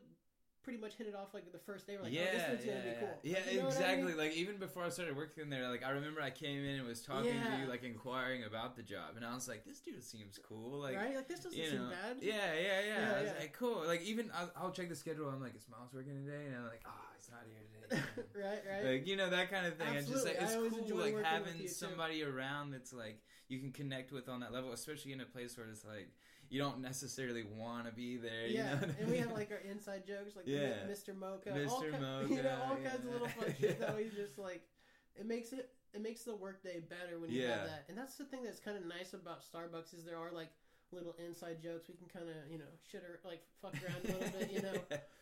pretty much hit it off like the first day we're like yeah, oh, this yeah, gonna be yeah. cool Yeah, Like, you know what I exactly. mean? Like even before I started working there, like I remember I came in and was talking to you, like inquiring about the job, and I was like, "This dude seems cool." Like, right like this doesn't you seem bad Yeah, yeah, yeah. Yeah, I was yeah. like, cool. Like even I'll, I'll check the schedule. I'm like, is Miles working today? And I'm like, oh, he's not here. right right like you know that kind of thing. It's just like Absolutely. it's I cool, enjoy like having you, too. somebody around that's like you can connect with on that level, especially in a place where it's like you don't necessarily want to be there. You yeah, know what I and we have like our inside jokes, like Yeah. Mr. Mocha, Mr. all ki- you know, all kinds of little fun shit that Yeah. we just like. It makes it it makes the workday better when you Yeah. have that, and that's the thing that's kind of nice about Starbucks is there are like little inside jokes we can kind of you know shit or like fuck around a little bit, you know,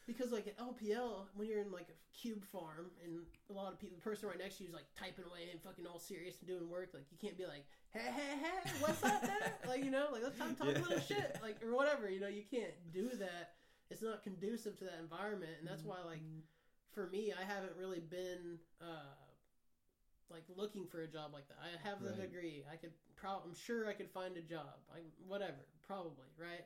because like at LPL when you're in like a cube farm and a lot of people, the person right next to you is like typing away and fucking all serious and doing work, like you can't be like, hey hey hey, what's up there? like you know, like let's talk, talk a little Yeah. shit, like or whatever, you know, you can't do that. It's not conducive to that environment, and that's why like for me, I haven't really been uh like looking for a job like that. I have the Right. degree. I could probably I'm sure I could find a job. I whatever, probably, right?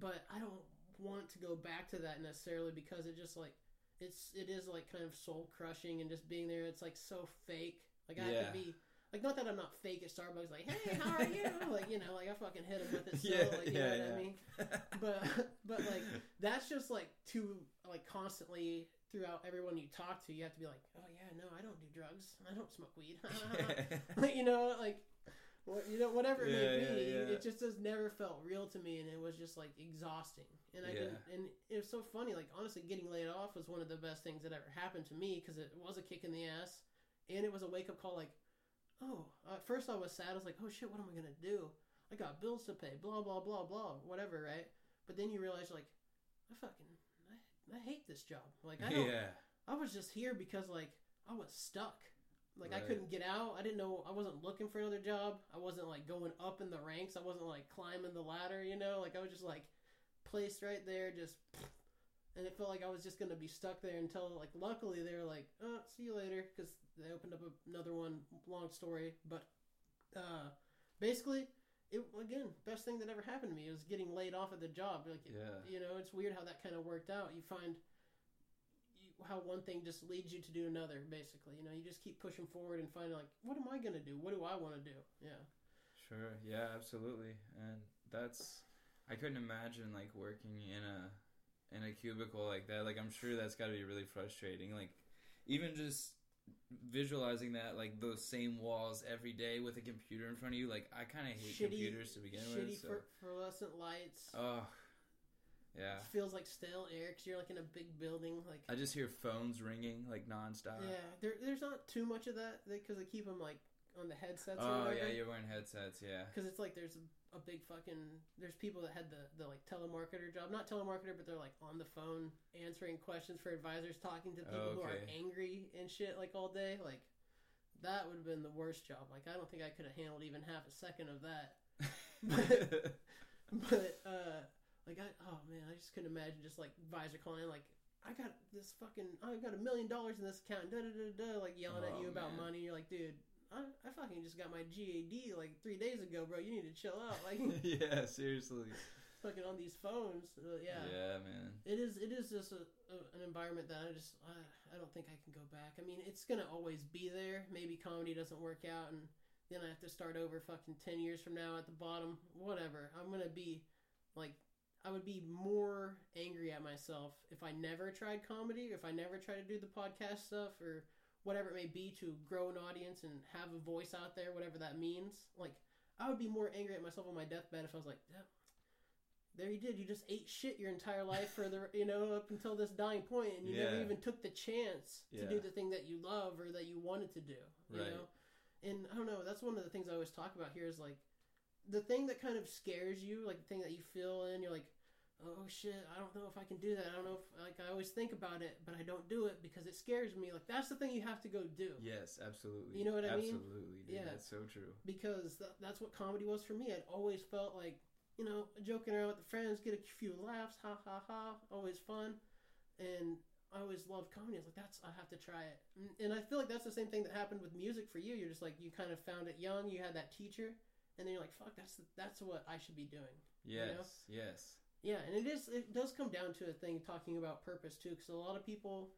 But I don't want to go back to that necessarily because it just like it's it is like kind of soul crushing and just being there it's like so fake. Like I have to be like not that I'm not fake at Starbucks like, "Hey, how are you?" like, you know, like I fucking hit him with it still, Yeah, like you yeah, know what yeah. I mean? but but like that's just like too like constantly throughout everyone you talk to you have to be like oh yeah no i don't do drugs i don't smoke weed like you know like what you know whatever it Yeah, may be yeah. it just has never felt real to me and it was just like exhausting. And i didn't and it was so funny like honestly getting laid off was one of the best things that ever happened to me because it was a kick in the ass and it was a wake-up call like oh at first i was sad i was like oh shit what am i gonna do? I got bills to pay blah blah blah blah whatever right? But then you realize like i fucking i, I hate this job. Like i don't yeah, I was just here because like I was stuck. Like I couldn't get out. I didn't know I wasn't looking for another job. I wasn't like going up in the ranks. I wasn't like climbing the ladder, you know? Like I was just like placed right there just and it felt like I was just going to be stuck there until like luckily they were like, "Oh, see you later" cuz they opened up another one long story, but uh basically it again, best thing that ever happened to me was getting laid off at the job. Like yeah. you know, it's weird how that kind of worked out. You find how one thing just leads you to do another, basically. You know, you just keep pushing forward and finding, like, what am I going to do? What do I want to do? Yeah. Sure. Yeah, absolutely. And that's I couldn't imagine like working in a in a cubicle like that. Like I'm sure that's got to be really frustrating. Like even just visualizing that like those same walls every day with a computer in front of you. Like I kind of hate Shitty- computers to begin Shitty with. So. fluor- fluorescent lights. Oh, yeah. It feels like stale air because you're like in a big building. Like, I just hear phones ringing like nonstop. yeah, there, there's not too much of that because they keep them like on the headsets Oh yeah, you're wearing headsets. Yeah. Because it's like there's a, a big fucking there's people that had the the like telemarketer job, not telemarketer, but they're like on the phone answering questions for advisors, talking to people who are angry and shit like all day. Like that would have been the worst job. Like I don't think I could have handled even half a second of that. But uh, like I oh man, I just couldn't imagine just like advisor calling in, like. I got this fucking. I've got a million dollars in this account. Da da da da. Like yelling at Oh, you about man. money. You're like, dude, I, I fucking just got my GAD like three days ago, bro. You need to chill out. Like yeah, seriously. fucking on these phones. Uh, yeah. Yeah, man. It is. It is just a, a, an environment that I just. I, I don't think I can go back. I mean, it's gonna always be there. Maybe comedy doesn't work out, and then I have to start over fucking 10 years from now at the bottom. Whatever. I'm going to be like, I would be more angry at myself if I never tried comedy, if I never tried to do the podcast stuff or whatever it may be to grow an audience and have a voice out there, whatever that means. Like, I would be more angry at myself on my deathbed if I was like, yeah, there you did. You just ate shit your entire life for the, you know, up until this dying point, and you never even took the chance to Yeah. do the thing that you love or that you wanted to do. You Right. know, and I don't know. That's one of the things I always talk about here is like the thing that kind of scares you, like the thing that you feel in. You're like, oh shit, I don't know if I can do that. I don't know if like I always think about it, but I don't do it because it scares me. Like that's the thing you have to go do. Yes, absolutely. You know what I mean? Absolutely. Yeah. That's so true. because th- that's what comedy was for me. I'd always felt like, you know, joking around with the friends, get a few laughs, ha ha ha, always fun. And I always loved comedy. I was like, that's, I have to try it. And, and I feel like that's the same thing that happened with music for you. You're just like, you kind of found it young, you had that teacher, and then you're like, fuck, that's, that's what I should be doing. Yes, know? yes. Yeah, and it is. It does come down to a thing talking about purpose too, because a lot of people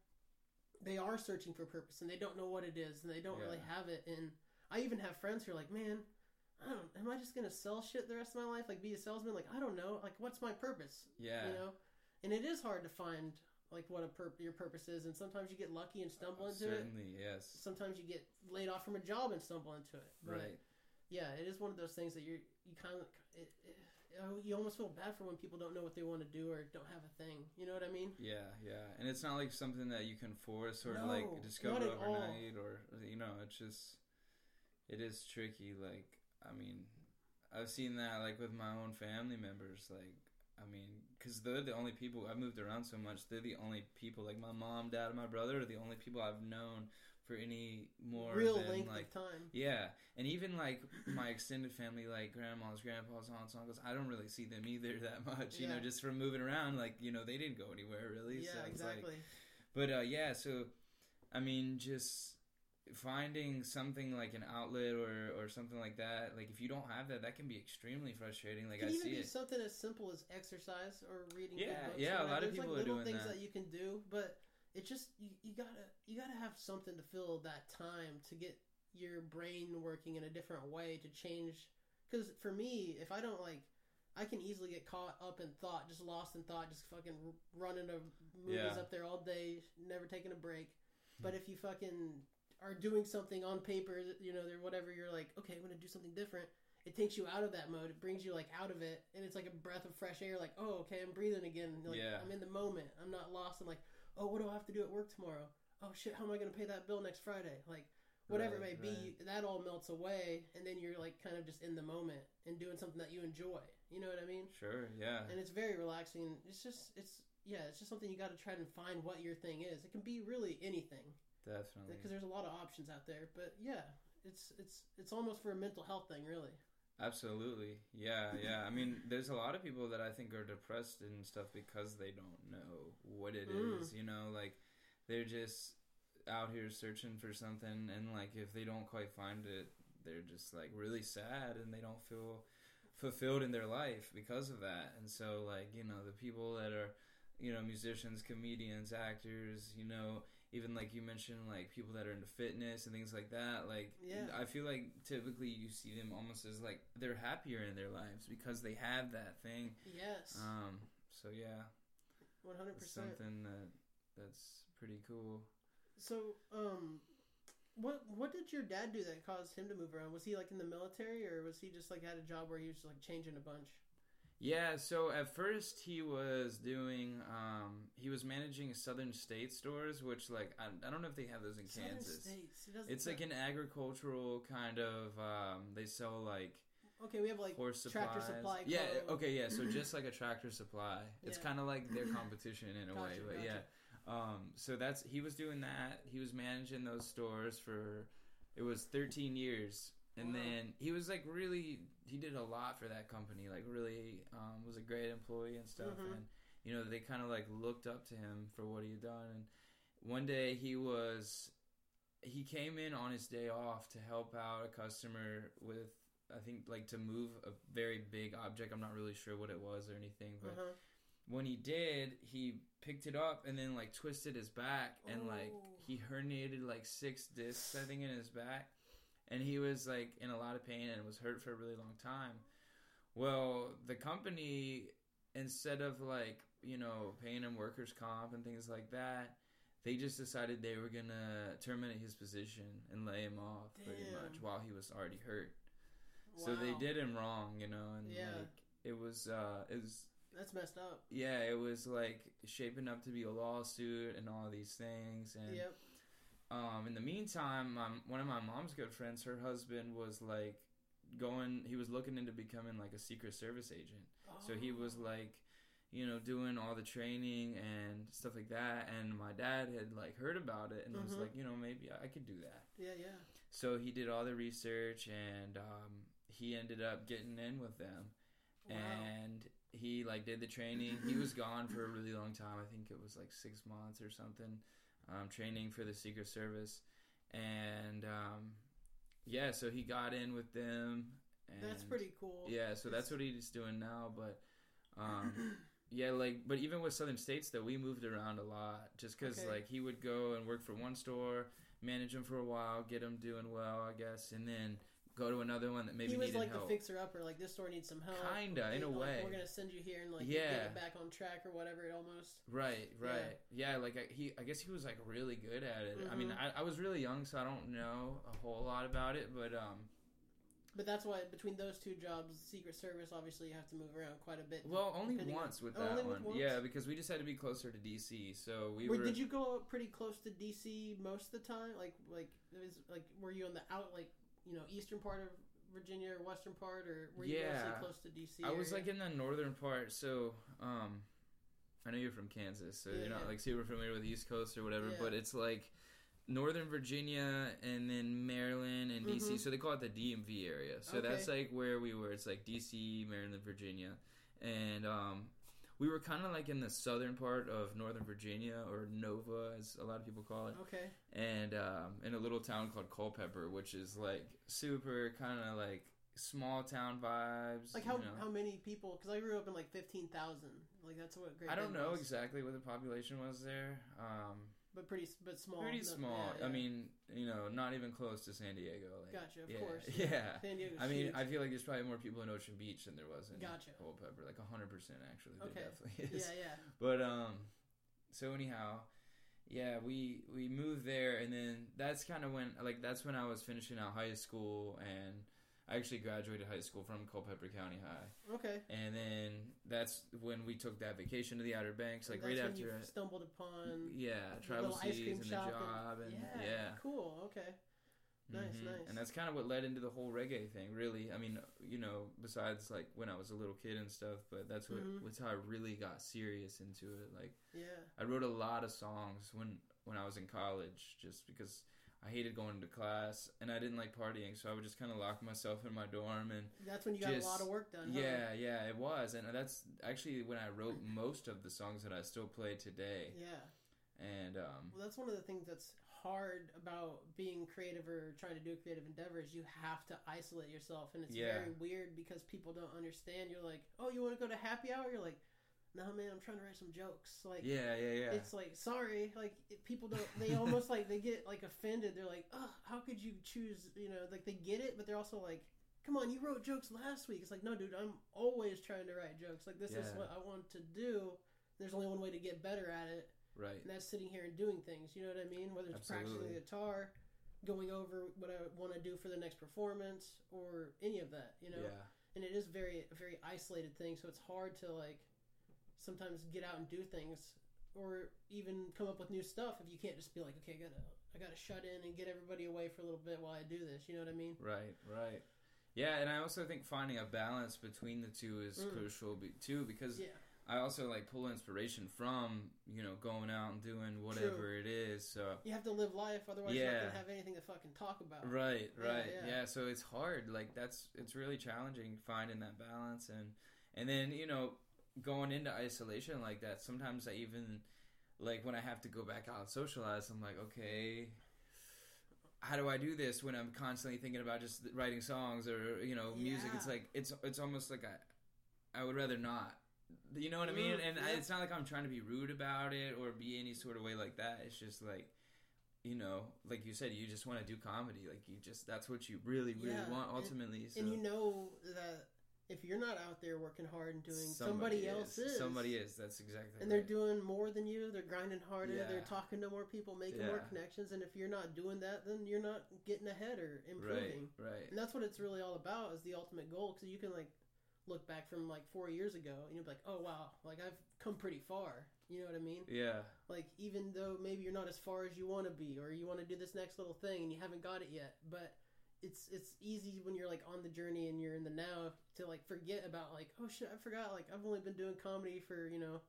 they are searching for purpose and they don't know what it is and they don't really have it. And I even have friends who are like, "Man, I don't. Am I just gonna sell shit the rest of my life? Like be a salesman? Like I don't know. Like what's my purpose? Yeah. You know? And it is hard to find like what a pur- your purpose is. And sometimes you get lucky and stumble into it. Certainly, yes. Sometimes you get laid off from a job and stumble into it. Right. Yeah, it is one of those things that you're you kind of it, it, oh, you almost feel bad for when people don't know what they want to do or don't have a thing. You know what I mean? Yeah, yeah, and it's not like something that you can force or No, like discover all. overnight, or you know, it's just it is tricky. Like, I mean, I've seen that like with my own family members. Like, I mean, because they're the only people I've moved around so much. They're the only people like my mom, dad, and my brother are the only people I've known for any more Real than length like of time. yeah, and even like my extended family, like grandmas, grandpas, aunts, uncles, I don't really see them either that much. You know, just from moving around, like you know, they didn't go anywhere really. Yeah, so it's like- exactly. but uh, yeah, so I mean, just finding something like an outlet or or something like that. Like if you don't have that, that can be extremely frustrating. Like it can I even see be it. something as simple as exercise or reading. good Yeah, books yeah, a lot of It's people like are little things that. that you can do, but it just you, you gotta you gotta have something to fill that time to get your brain working in a different way to change. Because for me, if I don't like. I can easily get caught up in thought, just lost in thought, just fucking running to movies Yeah. up there all day, never taking a break. Hmm. But if you fucking are doing something on paper, you know, or whatever, you're like, okay, I'm gonna do something different. It takes you out of that mode. It brings you like out of it, and it's like a breath of fresh air. Like, oh, okay, I'm breathing again. Like, Yeah. I'm in the moment. I'm not lost. I'm like, oh, what do I have to do at work tomorrow? Oh shit, how am I gonna pay that bill next Friday? Like, whatever Right, it may be, that all melts away, and then you're like kind of just in the moment and doing something that you enjoy. You know what I mean? Sure, yeah, and it's very relaxing. It's just it's yeah, it's just something you got to try and find what your thing is. It can be really anything definitely. because there's a lot of options out there. But yeah, it's it's it's almost for a mental health thing, really. Absolutely. Yeah, yeah. I mean, there's a lot of people that I think are depressed and stuff because they don't know what it is. Mm. You know, like they're just out here searching for something and like if they don't quite find it, they're just like really sad and they don't feel fulfilled in their life because of that. And so like, you know, the people that are you know, musicians, comedians, actors, you know, even like you mentioned, like people that are into fitness and things like that. Like, Yeah. I feel like typically you see them almost as like they're happier in their lives because they have that thing. Yes, Um, so yeah, one hundred it's percent. something that that's pretty cool. So, um, what what did your dad do that caused him to move around? Was he like in the military, or was he just like had a job where he was like changing a bunch? Yeah, so at first he was doing, um, he was managing Southern State stores, which like I, I don't know if they have those in Southern Kansas. States. Doesn't It's like an agricultural kind of. Um, they sell like okay. We have like horse Tractor supplies. Supply Yeah. Co. Okay. Yeah. So just like a tractor supply. It's Yeah. kind of like their competition in a way. But gotcha. yeah. Um. So that's he was doing that. He was managing those stores for. It was 13 years, and Wow. then he was like really. He did a lot for that company. Like really, um, was a great employee and stuff. Mhm. And you know they kind of like looked up to him for what he had done. And one day he was. He came in on his day off to help out a customer with I think like to move a very big object. I'm not really sure what it was or anything, but Uh-huh. when he did, he picked it up and then like twisted his back and like Oh. he herniated like six discs I think in his back. And he was like in a lot of pain and was hurt for a really long time. Well, the company instead of like you know paying him workers comp and things like that, they just decided they were gonna terminate his position and lay him off pretty much while he was already hurt. So they did him wrong, you know, and Yeah. like it was uh it was That's messed up. yeah, it was like shaping up to be a lawsuit and all these things and Yep. Um in the meantime, my, one of my mom's good friends, her husband was like going he was looking into becoming like a secret service agent. So he was Oh. like, you know, doing all the training and stuff like that. And my dad had like heard about it and was Mhm. like, you know, maybe I could do that. Yeah, yeah. So he did all the research and um, he ended up getting in with them. Wow. And he like did the training. He was gone for a really long time. I think it was like six months or something, um, training for the Secret Service. And um, yeah, so he got in with them. And That's pretty cool. yeah, so that's what he's doing now. But um, yeah, like, but even with Southern States, though, we moved around a lot just because Okay. like he would go and work for one store, manage them for a while, get them doing well, I guess, and then go to another one that maybe he was like help. the fixer upper. Like this store needs some help. Kinda, in a Like, way. We're gonna send you here and like Yeah. get it back on track or whatever. It almost. Right, right. Yeah, like I, he, I guess he was like really good at it. I mean, Mhm. I, I was really young, so I don't know a whole lot about it, but um, But that's why between those two jobs, Secret Service, obviously you have to move around quite a bit. well, only depending on- once with that with one. once? Yeah, because we just had to be closer to DC, so we Wait, were. did you go pretty close to DC most of the time? Like, like it was like, were you on the out, like, you know, eastern part of Virginia or western part, or were you Yeah. mostly close to DC? I was like in the northern part, so um, I know you're from Kansas, so Yeah, you're not yeah. like super familiar with the East Coast or whatever. But it's like Northern Virginia and then Maryland and DC. Mhm. So they call it the DMV area. So Okay. that's like where we were. It's like DC, Maryland, Virginia, and um, we were kind of like in the southern part of Northern Virginia or Nova, as a lot of people call it okay. and um, in a little town called Culpeper, which is like super kind of like small town vibes. Like how you know. how many people? Because I grew up in like fifteen thousand. Like that's what Great I don't know was. exactly what the population was there. Um, but pretty s- but small. pretty No- small. yeah, I mean, you know, not even close to San Diego. Like, Gotcha, of yeah, course. Yeah. San Diego's I mean, huge. I feel like there's probably more people in Ocean Beach than there was in Gotcha. Culpeper. Like hundred percent, actually. There Okay. definitely is. yeah, yeah. But um, so anyhow, yeah, we we moved there, and then that's kind of when like that's when I was finishing out high school, and I actually graduated high school from Culpeper County High, Okay. and then that's when we took that vacation to the Outer Banks, like right after. you stumbled upon yeah, travel little ice seas cream and the shop job, and, yeah, yeah, cool. Okay. Nice, Mhm. nice. And that's kind of what led into the whole reggae thing, really. I mean, you know, besides like when I was a little kid and stuff, but that's what Mhm. that's how I really got serious into it. Like, Yeah. I wrote a lot of songs when when I was in college, just because I hated going to class and I didn't like partying, so I would just kind of lock myself in my dorm and That's when you just, got a lot of work done. huh? yeah, yeah, it was, and that's actually when I wrote most of the songs that I still play today. Yeah. And um, Well, that's one of the things that's hard about being creative or trying to do a creative endeavor is you have to isolate yourself, and it's Yeah. very weird because people don't understand. You're like, oh, you want to go to happy hour? You're like, no, man, I'm trying to write some jokes. Like, yeah, yeah, yeah, it's like, sorry, like people don't. They almost like they get like offended. They're like, oh, how could you choose? You know, like they get it, but they're also like. Come on, you wrote jokes last week. It's like, no, dude, I'm always trying to write jokes. Like, this is what I want to do. There's only one way to get better at it right. and that's sitting here and doing things. You know what I mean? Whether it's practicing the guitar, going over what I want to do for the next performance, or any of that. You know, Yeah, and it is very very isolated thing, so it's hard to like sometimes get out and do things, or even come up with new stuff if you can't just be like, okay, I gotta I gotta shut in and get everybody away for a little bit while I do this. You know what I mean? right, right. Yeah, and I also think finding a balance between the two is Mm. crucial be- too, because Yeah. I also like pull inspiration from you know going out and doing whatever it is. So You have to live life, otherwise you're not Yeah. gonna have anything to fucking talk about. right, Yeah, right, yeah. yeah. So it's hard. Like that's it's really challenging finding that balance, and and then you know going into isolation like that. Sometimes I even like when I have to go back out and socialize. I'm like, okay. How do I do this when I'm constantly thinking about just writing songs or you know music? It's like it's it's almost like I I would rather not. You know what I mean? Mm, And I, it's not like I'm trying to be rude about it or be any sort of way like that. It's just like you know, like you said, you just want to do comedy. Like you just that's what you really, really Yeah, want and- ultimately. so And you know that if you're not out there working hard and doing, somebody, else is. Somebody is. That's exactly. Right. And they're doing more than you. They're grinding harder. They're talking to more people, making more connections. And if you're not doing that, then you're not getting ahead or right, improving. right. And that's what it's really all about is the ultimate goal. Because you can like look back from like four years ago and you'll be like, oh wow, like I've come pretty far. You know what I mean? Yeah, Like even though maybe you're not as far as you want to be, or you want to do this next little thing and you haven't got it yet, but it's it's easy when you're like on the journey and you're in the now to like forget about like oh shit I forgot like I've only been doing comedy for you know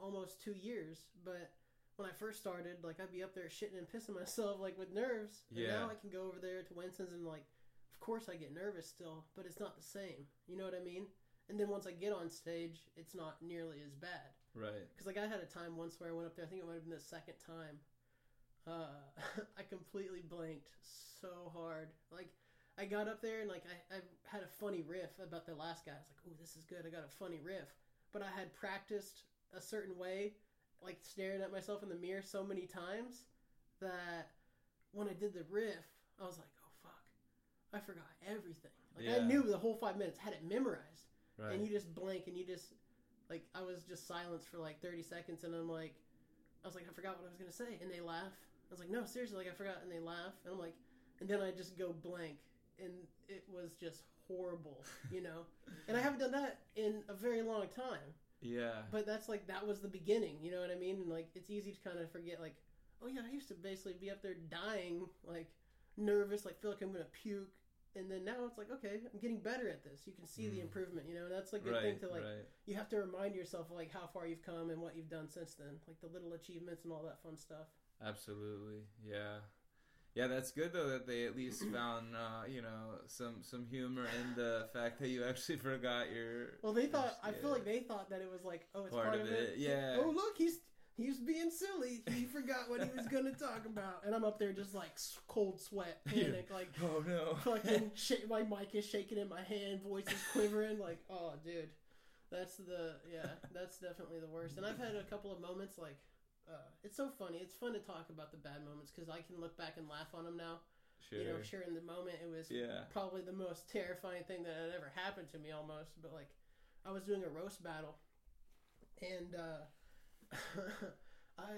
almost two years, but when I first started like I'd be up there shitting and pissing myself like with nerves, and Yeah. now I can go over there to Winston's and like of course I get nervous still, but it's not the same. You know what I mean? And then once I get on stage, it's not nearly as bad. right. Because like I had a time once where I went up there. I think it might have been the second time. Uh, I completely blanked so hard. Like I got up there and like I, I had a funny riff about the last guy. I was like, "Oh, this is good. I got a funny riff." But I had practiced a certain way, like staring at myself in the mirror so many times that when I did the riff, I was like, "Oh fuck, I forgot everything." Like I knew the whole five minutes, had it memorized Right. and you just blank and you just like I was just silenced for like 30 seconds and I'm like I was like I forgot what I was gonna say and they laugh I was like no seriously like I forgot and they laugh and I'm like and then I just go blank and it was just horrible you know and I haven't done that in a very long time yeah. but that's like that was the beginning you know what I mean and like it's easy to kind of forget like oh yeah I used to basically be up there dying like nervous like feel like I'm gonna puke and then now it's like okay I'm getting better at this you can see the Mm. improvement you know and that's a good right. thing to like right. you have to remind yourself of like how far you've come and what you've done since then like the little achievements and all that fun stuff Absolutely. Yeah. Yeah, that's good though that they at least found uh, you know some some humor in the fact that you actually forgot your well they thought i Yeah. feel like they thought that it was like oh it's Part part, of of it, it, yeah. oh look he's he's being silly he forgot what he was gonna talk about and i'm up there just like cold sweat panic like Oh no. fucking my mic is shaking in my hand voice is quivering like oh dude that's the yeah that's definitely the worst and i've had a couple of moments like uh, it's so funny it's fun to talk about the bad moments because i can look back and laugh on them now sure. you know sure in the moment it was Yeah. probably the most terrifying thing that had ever happened to me almost but like i was doing a roast battle and uh i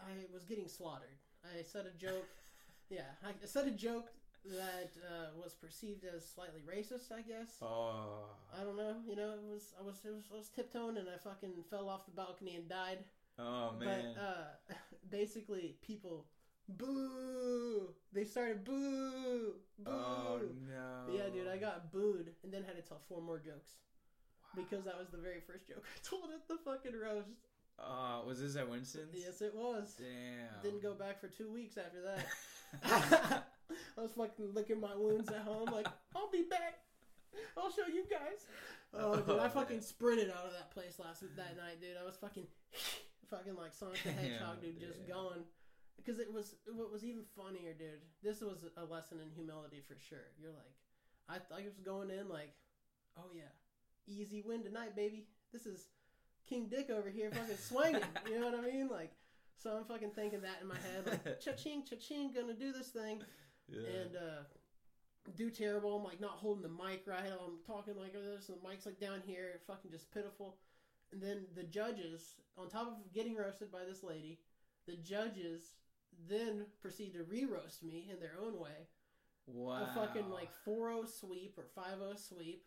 i was getting slaughtered i said a joke yeah i said a joke that uh, was perceived as slightly racist i guess Oh. i don't know you know it was i was it was, I was tiptoeing and i fucking fell off the balcony and died Oh man. but uh, basically people boo they started boo boo oh no. yeah, dude, I got booed and then had to tell four more jokes because that was the very first joke I told at the fucking roast. Uh, was this at Winston's? Yes, it was. Damn. Didn't go back for two weeks after that. I was fucking licking my wounds at home, like I'll be back. I'll show you guys. Oh, dude, I Oh, fucking sprinted out of that place last that night, dude. I was fucking, fucking like Sonic the Hedgehog, dude, just yeah. gone. Because it was what was even funnier, dude. This was a lesson in humility for sure. You're like, I thought I was going in like, oh yeah, easy win tonight, baby. This is King Dick over here, fucking swinging. you know what I mean? Like, so I'm fucking thinking that in my head, like, cha-ching, cha-ching, gonna do this thing Yeah. and uh, do terrible. I'm like not holding the mic right. I'm talking like this, and the mic's like down here, fucking just pitiful. And then the judges, on top of getting roasted by this lady, the judges then proceed to re-roast me in their own way. wow. A fucking like 4-0 sweep or 5-0 sweep.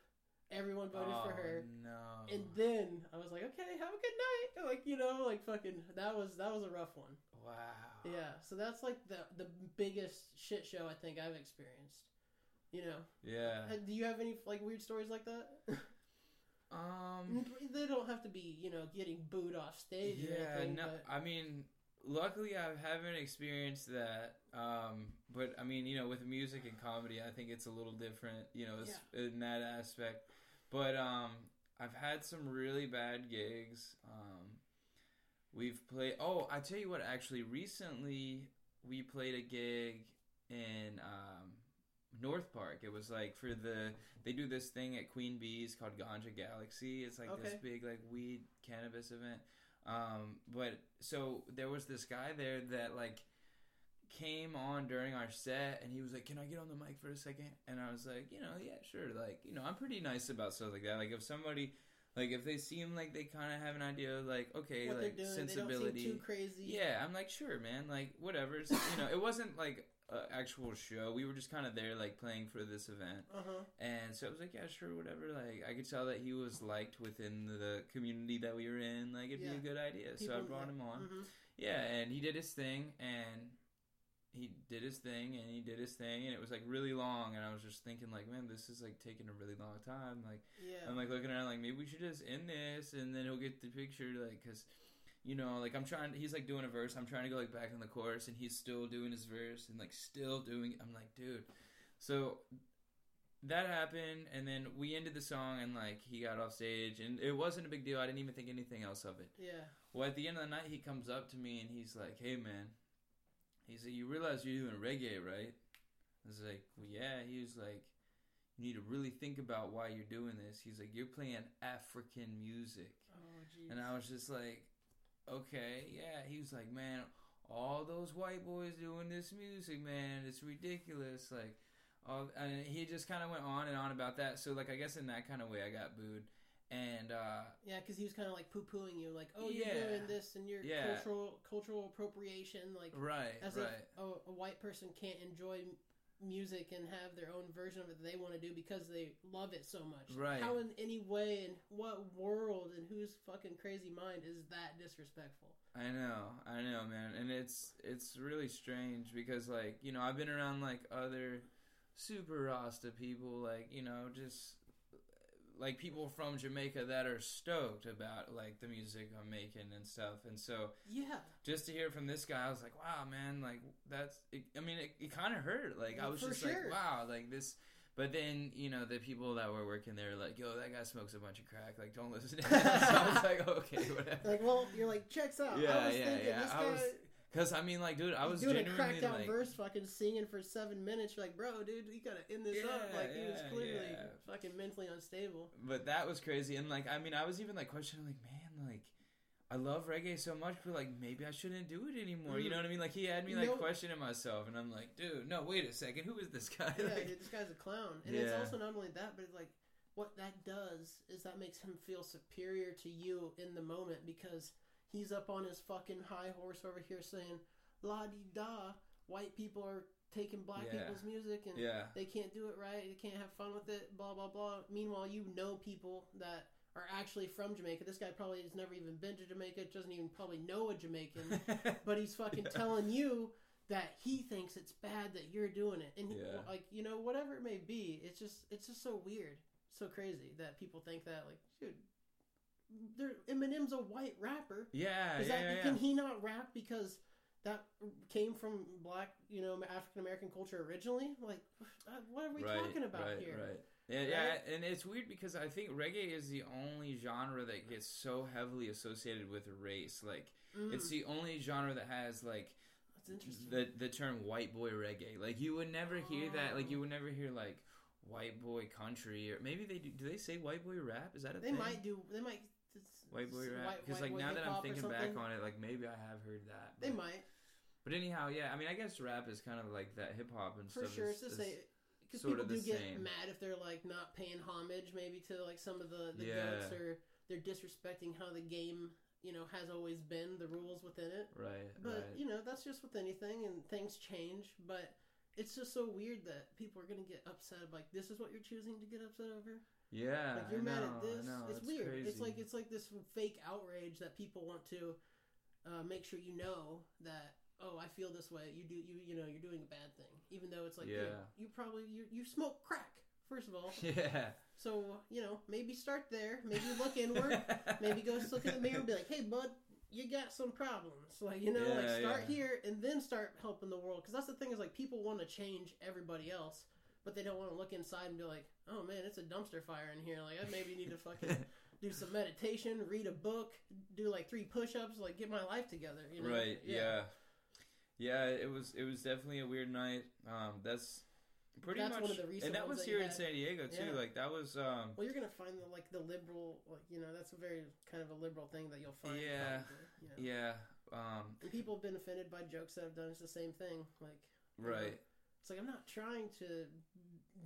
Everyone voted for Oh, her. No. And then I was like, okay, have a good night. Like you know, like fucking that was that was a rough one. wow. Yeah, so that's like the the biggest shit show I think I've experienced. You know, Yeah. Uh, do you have any like weird stories like that? Um. they don't have to be, you know, getting booed off stage. Yeah. anything, No. but I mean, luckily I haven't experienced that. Um. But I mean, you know, with music and comedy, I think it's a little different. You know, it's, in that aspect. But um, I've had some really bad gigs. Um, we've played. Oh, I tell you what. Actually, recently we played a gig in um, North Park. It was like for the they do this thing at Queen Bee's called Ganja Galaxy. It's like this big like weed cannabis event. Um, but so there was this guy there that like came on during our set and he was like, "Can I get on the mic for a second? And I was like, "You know, yeah, sure." Like, you know, I'm pretty nice about stuff like that. Like if somebody like if they seem like they kind of have an idea of like okay, what like doing, sensibility. they don't seem too crazy. Yeah, I'm like, sure, man. Like, whatever. It's, you know, it wasn't like an actual show. We were just kind of there, like, playing for this event. Uh huh. And so I was like, yeah, sure, whatever. Like, I could tell that he was liked within the community that we were in. Like, it'd Yeah. be a good idea. so I brought him on. hmm Yeah, and he did his thing, and he did his thing, and he did his thing, and it was like really long. And I was just thinking, like, man, this is like taking a really long time. Like, Yeah. I'm like looking around, like maybe we should just end this, and then he'll get the picture, like, cause you know, like I'm trying. He's like doing a verse. I'm trying to go like back in the chorus, and he's still doing his verse, and like still doing. I'm like, dude. So that happened, and then we ended the song, and like he got off stage, and it wasn't a big deal. I didn't even think anything else of it. yeah. Well, at the end of the night, he comes up to me and he's like, "Hey, man," he's like, "You realize you're doing reggae, right?" I was like, "Well, yeah." He was like, "You need to really think about why you're doing this." He's like, "You're playing African music," Oh jeez. and I was just like, "Okay, yeah." He was like, "Man, all those white boys doing this music, man, it's ridiculous." Like, all, and he just kind of went on and on about that. So, like, I guess in that kind of way, I got booed. And uh, Yeah, because he was kind of like poo-pooing you, like, "Oh, you're doing this, and you're Yeah. cultural cultural appropriation." Like, right, as right. if a, a white person can't enjoy music and have their own version of it that they want to do because they love it so much. Right. How in any way, in what world, and whose fucking crazy mind is that disrespectful? I know, I know, man, and it's it's really strange because like you know I've been around like other super Rasta people, like you know just like people from Jamaica that are stoked about like the music I'm making and stuff, and so Yeah. just to hear from this guy, I was like, wow, man, like that's. It, I mean, it, it kind of hurt. Like I oh, was For just sure. like, wow, like this. But then you know the people that were working there, were like, yo, that guy smokes a bunch of crack. Like, don't listen to him. so I was like, okay, whatever. Like, well, you're like, checks out. Yeah, I was yeah, thinking, yeah. This I guy, was Because I mean, like, dude, I was doing a out like, verse, fucking singing for seven minutes. You're like, bro, dude, you gotta end this up. Yeah, Like, he was clearly yeah. fucking mentally unstable. but that was crazy. And like, I mean, I was even like questioning, like, man, like. I love reggae so much, but like maybe I shouldn't do it anymore. You mm. know what I mean? Like he had me like questioning myself, and I'm like, dude, no, wait a second, who is this guy? Yeah, Like- dude, this guy's a clown. And it's also not only that, but it's like what that does is that makes him feel superior to you in the moment because he's up on his fucking high horse over here saying la di da, white people are taking black Yeah. people's music and yeah, they can't do it right, they can't have fun with it, blah blah blah. Meanwhile, you know people that are actually from Jamaica. This guy probably has never even been to Jamaica, doesn't even probably know a Jamaican but he's fucking Yeah. telling you that he thinks it's bad that you're doing it, and he, like you know whatever it may be, it's just it's just so weird, so crazy that people think that like, dude, there Eminem's a white rapper. yeah, Is yeah, that yeah, yeah. can he not rap because that came from black, you know, African American culture originally? Like, what are we right, talking about right, here? Right. Yeah, yeah, and it's weird because I think reggae is the only genre that gets so heavily associated with race. Like, Mm, it's the only genre that has like that's interesting. the the term white boy reggae. Like, you would never hear that. Like, Oh. you would never hear like white boy country or maybe they do. Do they say white boy rap? Is that a thing? they thing? might do. They might. White boy rap. Because like now that I'm thinking back on it, like maybe I have heard that. They but- might But anyhow, yeah. I mean, I guess rap is kind of like that hip hop and for stuff. For sure. is- It's is- say because people do get same. mad if they're like not paying homage maybe to like some of the the Yeah. goats or they're disrespecting how the game you know has always been the rules within it. right, But right. you know that's just with anything and things change. But it's just so weird that people are gonna get upset like this is what you're choosing to get upset over. Yeah, Like you're I mad know, at this. Know, it's, weird. It's like it's like this fake outrage that people want to uh, make sure you know that oh I feel this way. You do you you know you're doing a bad thing, even though it's like Yeah. you probably you you smoke crack first of all. yeah. So you know maybe start there. Maybe look inward. maybe go look in the mirror and be like hey bud. You got some problems, like you know, like start yeah. here and then start helping the world. Because that's the thing is like people want to change everybody else, but they don't want to look inside and be like, oh man, it's a dumpster fire in here. Like I maybe need to fucking do some meditation, read a book, do like three push-ups, like get my life together. You know? Right. Yeah. yeah. It was. It was definitely a weird night. Um. That's pretty That's much. one of the recent and that was that here in. San Diego too. Yeah. Like that was. Um. Well, you're gonna find the like the liberal, like you know, that's a very kind of a liberal thing that you'll find. Yeah. probably, you know. Yeah. Um, And people have been offended by jokes that I've done. It's the same thing. Like, right. it's like I'm not trying to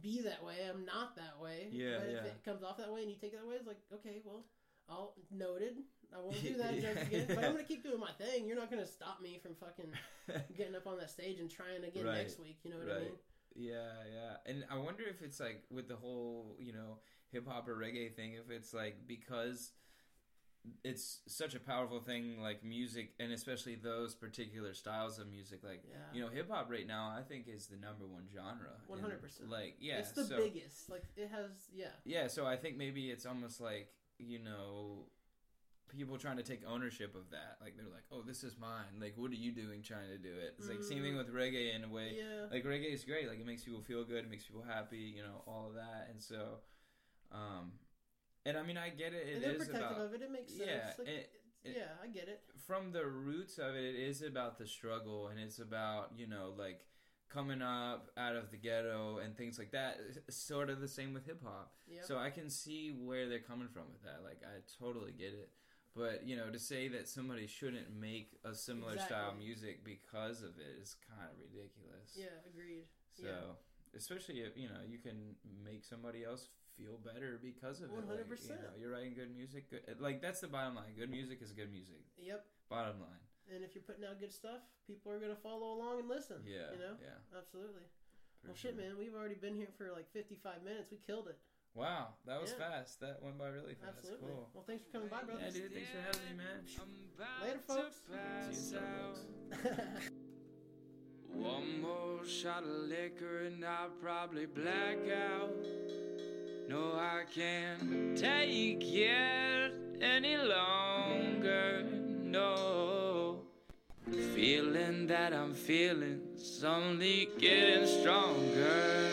be that way. I'm not that way. Yeah, But if yeah. it comes off that way and you take it that way, it's like, okay, well, I'll noted. I won't do that joke again. But I'm gonna keep doing my thing. You're not gonna stop me from fucking getting up on that stage and trying again Right. next week. You know what I mean? Yeah, yeah. And I wonder if it's like with the whole, you know, hip hop or reggae thing, if it's like because it's such a powerful thing, like music, and especially those particular styles of music. Like, Yeah. you know, hip hop right now, I think is the number one genre. 100%. Like, yeah. it's the so, biggest. Like it has, yeah. Yeah, so I think maybe it's almost like, you know, people trying to take ownership of that. Like, they're like, oh, this is mine. Like, what are you doing trying to do it? It's like, same thing Mm. with reggae in a way Yeah. like reggae is great like it makes people feel good it makes people happy you know all of that and so um and i mean i get it and It they're is protective about of it. It makes sense. Yeah, Like, it- it- yeah, I get it. from the roots of it it is about the struggle and it's about you know like coming up out of the ghetto and things like that It's sort of the same with hip-hop Yeah. so i can see where they're coming from with that like i totally get it but you know to say that somebody shouldn't make a similar style Exactly. music because of it is kind of ridiculous yeah, agreed. so, Yeah. especially if you know you can make somebody else feel better because of it. 100%. you know, you're writing good music. Good, like that's the bottom line. Good music is good music. Yep. Bottom line. And if you're putting out good stuff, people are gonna follow along and listen. Yeah. You know. Yeah. Absolutely. for well, shit, man. We've already been here for like 55 minutes. We killed it. Wow, that was Yeah. fast. That went by really fast. Absolutely. Cool. Well, thanks for coming by, brother. Yeah, dude. Thanks for having me, man. Later, folks. See you soon, folks. One more shot of liquor and I'll probably black out. No, I can't take it any longer. No, feeling that I'm feeling's only getting stronger.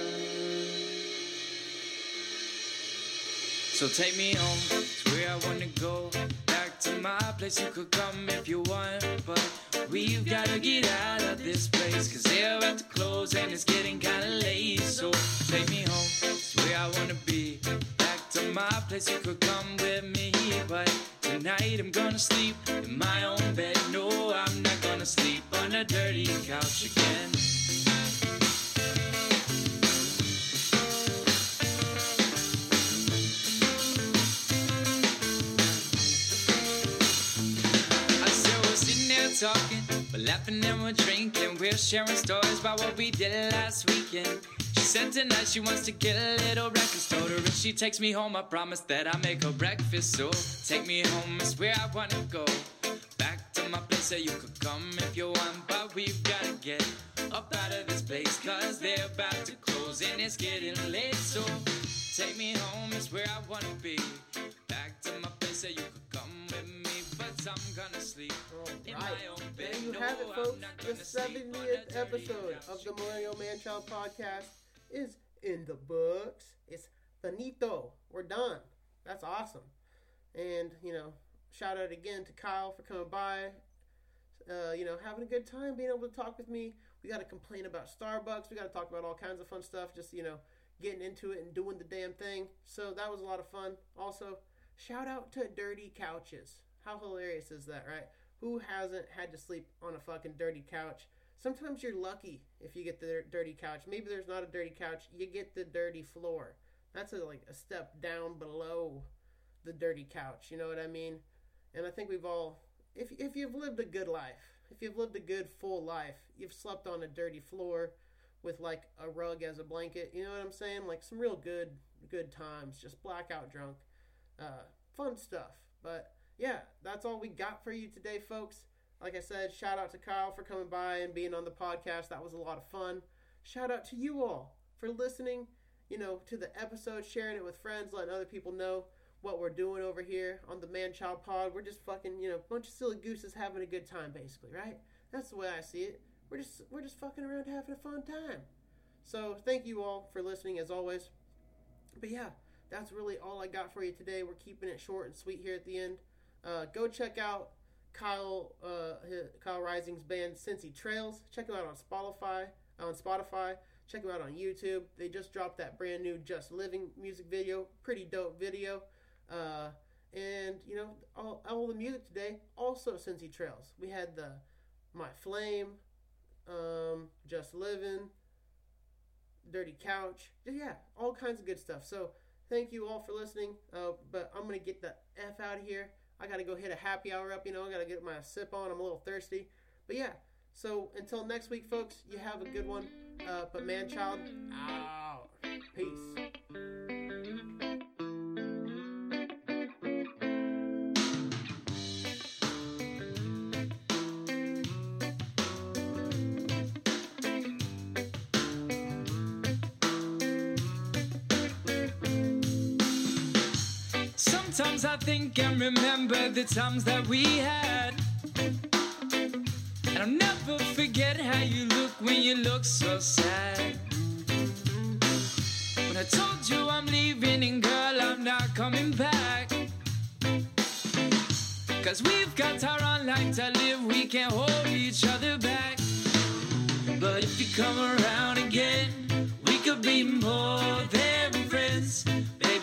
So take me home to where I wanna go. Back to my place, you could come if you want. But we've gotta get out of this place. Cause they're about to close and it's getting kinda late. So take me home where I wanna be. Back to my place, you could come with me. But tonight I'm gonna sleep in my own bed. No, I'm not gonna sleep on a dirty couch again. I said we're sitting there talking, we're laughing and we're drinking. We're sharing stories about what we did last weekend. Said tonight she wants to get a little breakfast. Told her if she takes me home, I promise that I'll make her breakfast. So take me home, is where I wanna go. Back to my place, so you could come if you want. But we've gotta get up out of this place, cause they're about to close and it's getting late. So take me home, is where I wanna be. Back to my place, so you could come with me. But I'm gonna sleep in Alright. my own bed. There you No, have it, folks. The gonna sleep on a 70th episode of the Millennial Man Child podcast is in the books. It's finito. We're done. That's awesome. And, you know, shout out again to Kyle for coming by. Uh, you know, having a good time, being able to talk with me. We got to complain about Starbucks. We got to talk about all kinds of fun stuff. Just, you know, getting into it and doing the damn thing. So that was a lot of fun. Also, shout out to Dirty Couches. How hilarious is that, right? Who hasn't had to sleep on a fucking dirty couch? Sometimes you're lucky if you get the dirty couch. Maybe there's not a dirty couch. You get the dirty floor. That's a, like a step down below the dirty couch. You know what I mean? And I think we've all, if if you've lived a good life, if you've lived a good full life, you've slept on a dirty floor with like a rug as a blanket. You know what I'm saying? Like some real good good times, just blackout drunk, uh, fun stuff. But yeah, that's all we got for you today, folks. Like I said, shout out to Kyle for coming by and being on the podcast. That was a lot of fun. Shout out to you all for listening, you know, to the episode, sharing it with friends, letting other people know what we're doing over here on the Man Child Pod. We're just fucking, you know, bunch of silly gooses having a good time, basically, right? That's the way I see it. We're just we're just fucking around having a fun time. So thank you all for listening as always. But yeah, that's really all I got for you today. We're keeping it short and sweet here at the end. Uh, go check out Kyle uh, hi- Kyle Rising's band Sensi Trails. Check them out on Spotify. On Spotify. Check them out on YouTube. They just dropped that brand new Just Living music video. Pretty dope video. Uh, And you know, all, all the music today also Sensi Trails. We had the My Flame, um, Just Living, Dirty Couch. Yeah, all kinds of good stuff. So thank you all for listening. Uh, but I'm gonna get the f out of here. I gotta go hit a happy hour up. You know, I gotta get my sip on. I'm a little thirsty. But yeah. So until next week, folks. You have a good one. Uh, but man, child, out. Peace. Think and remember the times that we had. And I'll never forget how you look when you look so sad. When I told you I'm leaving and girl, I'm not coming back. Cause we've got our own life to live, we can't hold each other back. But if you come around again, we could be more than.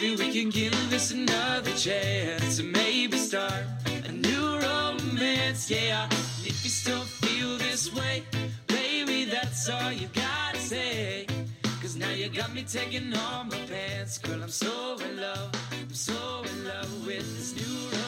Maybe we can give this another chance and maybe start a new romance. Yeah, if you still feel this way, baby, that's all you gotta say. Cause now you got me taking off my pants. Girl, I'm so in love, I'm so in love with this new romance.